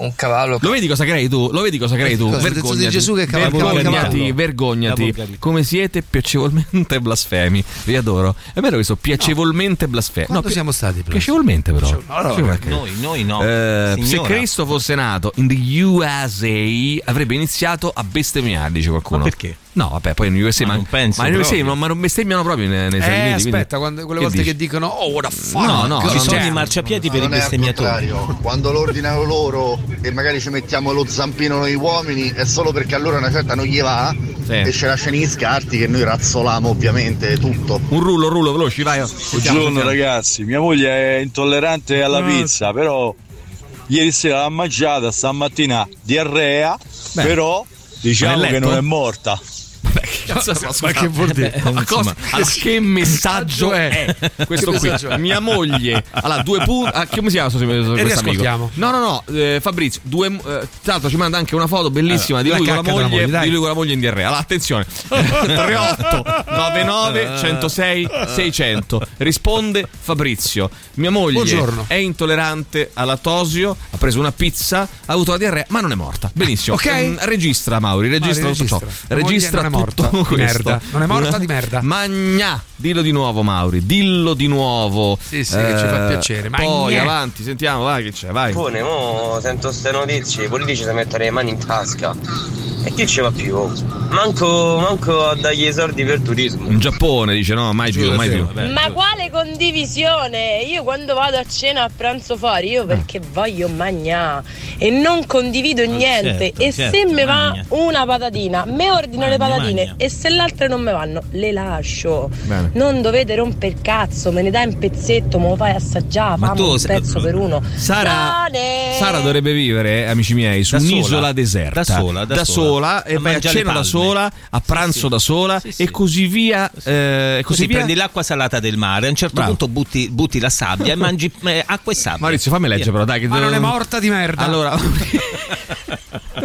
un cavallo Lo vedi cosa crei tu? Lo vedi cosa crei tu? Cosa, Vergognati. di Gesù che il vergognati, cavallo? vergognati. Volgarità. Come siete piacevolmente blasfemi. Vi adoro. È vero questo piacevolmente blasfemi. Quando pi- siamo stati? però? Piacevolmente però. Allora. Noi, noi no. Eh, se. Cristo fosse nato in the USA avrebbe iniziato a bestemmiare, dice qualcuno. Ma perché? No, vabbè, poi in USA, Ma ma, non penso ma in USA non, ma non bestemmiano proprio nei, nei Stati Eh, Uniti. quindi- aspetta, quando, quelle che volte dici? che dicono Oh, what the fuck? No, no, Ci no, sono no. i marciapiedi per i bestemmiatori. quando lo ordinano loro e magari ci mettiamo lo zampino noi uomini è solo perché allora una certa non gli va Sì. e ce lasciano gli scarti che noi razzoliamo ovviamente tutto. Un rullo, un rullo, veloci, vai. Buongiorno ragazzi, mia moglie è intollerante alla pizza, però ieri sera l'ha mangiata, stamattina diarrea, Beh, però diciamo che non è morta. Cazzo, Ma che vuol dire? Ma cosa- allora, che messaggio è questo qui? Mia moglie. Allora, due punti. ah, come si chiama questo. No, no, no. eh, Fabrizio, due, eh, tra l'altro ci manda anche una foto bellissima Allora, di, lui la moglie, moglie, dai. di lui con la moglie in diarrea. Allora, attenzione. 38 99 106 600. Risponde Fabrizio. Mia moglie Buongiorno. è intollerante al lattosio, ha preso una pizza, ha avuto la diarrea, ma non è morta. Benissimo. Ok. Mm, registra Mauri, registra Mauri, registra. Registra morta di questo. merda. Non è morta di merda. Magna, dillo di nuovo Mauri, dillo di nuovo. Sì, sì, che ci fa piacere. Poi Magna. avanti, sentiamo, vai che c'è, vai. Pone, mo sento queste notizie, i politici si mettono le mani in tasca. E chi ci va più? Manco, manco a dargli i soldi per turismo. In Giappone dice no, mai più, mai più. Ma quale condivisione? Io quando vado a cena a pranzo fuori, io perché voglio mangiare e non condivido niente. certo, e certo, se mi va una patatina, me ordino le Magna, patatine magna. e se le altre non mi vanno, le lascio. Bene. Non dovete rompere il cazzo, me ne dai un pezzetto, me lo fai assaggiare, Ma tu un pezzo per uno. Sara! Sara dovrebbe vivere, amici miei, su Da sola. un'isola deserta. Da sola, da sola. e A vai a cena da sola, a pranzo da sola e così via. eh, e Così così via. prendi l'acqua salata del mare, a un certo Bravo. punto butti, butti la sabbia e mangi eh, acqua e sabbia. Maurizio, fammi leggere però, dai. Che Ma non è morta di merda. Allora,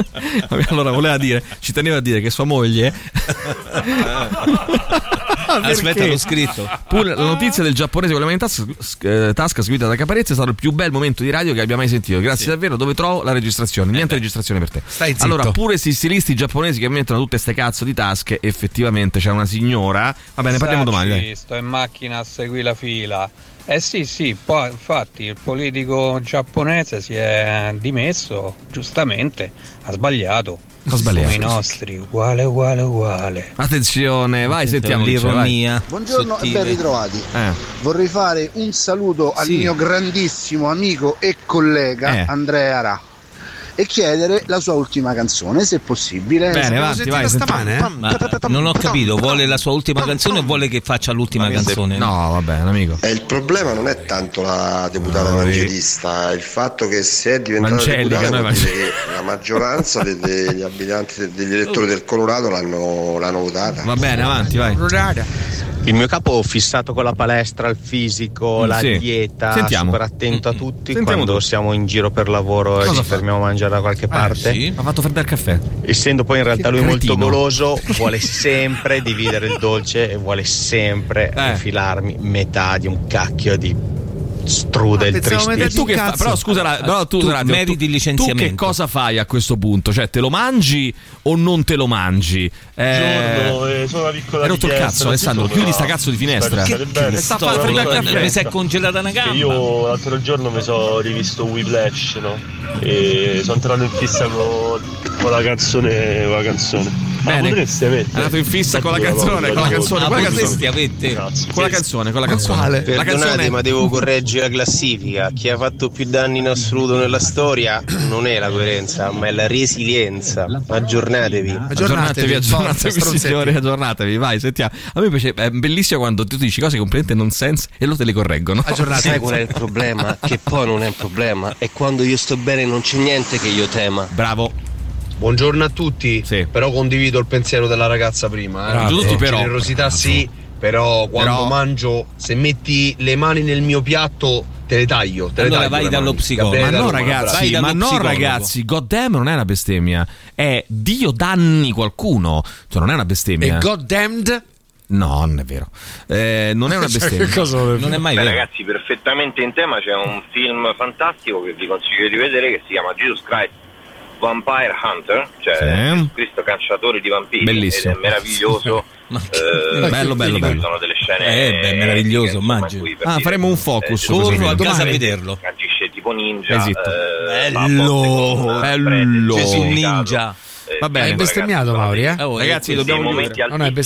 allora voleva dire, ci teneva a dire che sua moglie. Aspetta, Perché? l'ho scritto. Pure la notizia del giapponese con la mano in tasca, eh, tasca scritta da Caparezza è stato il più bel momento di radio che abbia mai sentito. Grazie davvero. Dove trovo la registrazione? Niente registrazione per te. Stai zitto. Allora, pure questi stilisti giapponesi che mettono tutte ste cazzo di tasche, effettivamente c'è una signora. Va bene, parliamo domani. Dai. Sto in macchina a seguire la fila. Eh sì, sì, poi infatti il politico giapponese si è dimesso, giustamente, ha sbagliato. Ha sbagliato. Come i nostri, uguale, uguale, uguale. Attenzione, vai, sentiamo. L'ironia. Buongiorno e sottile. ben ritrovati. Eh. Vorrei fare un saluto al Sì. mio grandissimo amico e collega Eh. Andrea Ra e chiedere la sua ultima canzone, se possibile. Bene, avanti, vai. Ma non ho capito, vuole la sua ultima canzone o vuole che faccia l'ultima canzone? No, vabbè, amico. E il problema non è tanto la deputata No, evangelista, è il fatto che se è diventata deputata che la maggioranza de- degli abitanti, degli elettori del Colorado l'hanno, l'hanno votata. Va bene, avanti, vai. Il mio capo fissato con la palestra, il fisico, Mm, la sì. dieta, Sentiamo. super attento a tutti. Sentiamo Quando tu. siamo in giro per lavoro e Cosa ci fa? fermiamo a mangiare da qualche parte. sì. Ha fatto freddo il caffè. Essendo poi in realtà Che lui molto cretino. goloso, vuole sempre dividere il dolce e vuole sempre Eh. infilarmi metà di un cacchio di strudel Pensavo tristissimo. tu che fa- però scusa, però tu, Tu attimo, meriti tu- il licenziamento. Tu che cosa fai a questo punto? Cioè, te lo mangi o non te lo mangi? Buongiorno, eh, sono una piccola hai rotto il cazzo, Alessandro. Chiudi sta cazzo di finestra. Spero state bene. Che sta Sto- caffè? Mi si è congelata una Che gamba. Io l'altro giorno mi sono rivisto Whiplash, no? E sono entrato in fissa con, con la canzone. Con la canzone. Ma Bene. È andato in fissa con la canzone, con la canzone, con la canzone. Con la canzone, con la canzone. La Perdonate, canzone ma devo correggere la classifica. Chi ha fatto più danni in assoluto nella storia non è la coerenza, ma è la resilienza. Aggiornatevi. Aggiornatevi, aggiornatevi, signori, aggiornatevi, vai, sentiamo. A me piace, è bellissimo quando tu dici cose completamente nonsense e loro te le correggono. Sai qual è il problema? che poi non è un problema. È quando io sto bene non c'è niente che io tema. Bravo. Buongiorno a tutti, però condivido il pensiero della ragazza prima. Eh. Bravo. Tutti però. Generosità sì, però quando Però- mangio, se metti le mani nel mio piatto, te le taglio. Te le Allora taglio vai le dallo psicologo. Ma no, ragazzi, Vai dallo ma no, psicologo. ragazzi, goddamn non è una bestemmia. È Dio danni qualcuno. Cioè, non è una bestemmia. E goddamned? No, non è vero. Eh, non è una Cioè, bestemmia. che cosa vuole non è mai Beh, vero. ragazzi, perfettamente in tema c'è un film fantastico che vi consiglio di vedere che si chiama Jesus Christ Vampire Hunter, cioè Sì. Cristo cacciatore di vampiri Bellissimo. ed è meraviglioso. Eh, Bello, bello, bello. Sono delle scene Eh, beh, meraviglioso, immagino. Ah, faremo un focus. eh, su questo Corro a casa a vederlo. agisce tipo ninja. Esatto. eh, Bello, bello. Gesù certificato. ninja. Eh, Va bene. Hai bestemmiato, ragazzi, Mauri, eh? Oh, Ragazzi, dobbiamo chiudere. È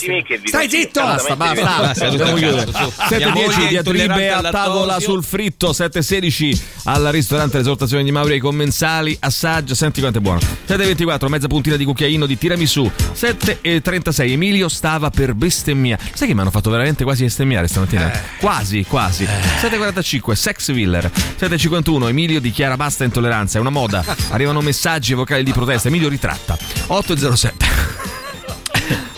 Stai zitto! Basta, basta, basta, dobbiamo chiudere. Su, su. 7.10 Mia moglie è diatribe a tavola sul fritto, 7.16 al ristorante L'esortazione di Mauri ai commensali, assaggia, senti quanto è buono. 7.24, mezza puntina di cucchiaino di tiramisù, 7.36, Emilio stava per bestemmiare. Sai che mi hanno fatto veramente quasi bestemmiare stamattina? Quasi, quasi. 7.45, Sex Viller, 7.51, Emilio dichiara basta intolleranza, è una moda. Arrivano messaggi e vocali di protesta, Emilio ritratta. 8.07.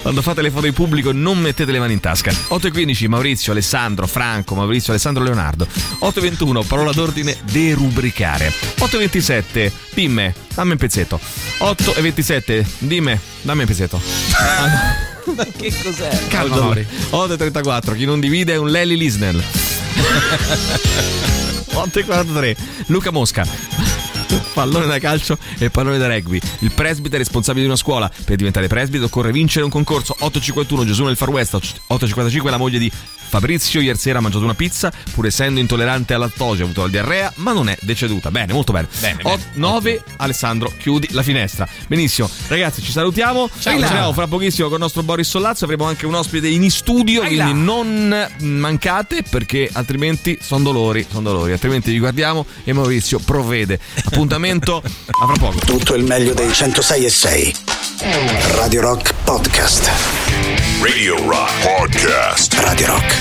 Quando fate le foto in pubblico non mettete le mani in tasca. 8.15 Maurizio, Alessandro, Franco, Maurizio, Alessandro, Leonardo. 8.21 parola d'ordine derubricare. 8.27 Dimme, dammi un pezzetto. 8.27 Dimme, dammi un pezzetto. Ma che cos'è? Calma, Mauri. 8.34 chi non divide è un Lely Lisnell. 8.43 Luca Mosca. Pallone da calcio e pallone da rugby. Il presbite è responsabile di una scuola. Per diventare presbite occorre vincere un concorso. 851 Gesù nel Far West. 855 la moglie di Fabrizio ieri sera ha mangiato una pizza, pur essendo intollerante al lattosio, ha avuto la diarrea, ma non è deceduta. Bene, molto bene. Bene, Ot- 9 Alessandro, chiudi la finestra. Benissimo. Ragazzi, ci salutiamo. Ciao, Ci ciao. vediamo fra pochissimo con il nostro Boris Sollazzo. Avremo anche un ospite in studio, quindi non mancate perché altrimenti sono dolori, sono dolori. Altrimenti vi guardiamo e Maurizio provvede. Appuntamento a fra poco. Tutto il meglio dei 106 e 6. Radio Rock Podcast. Radio Rock Podcast. Radio Rock.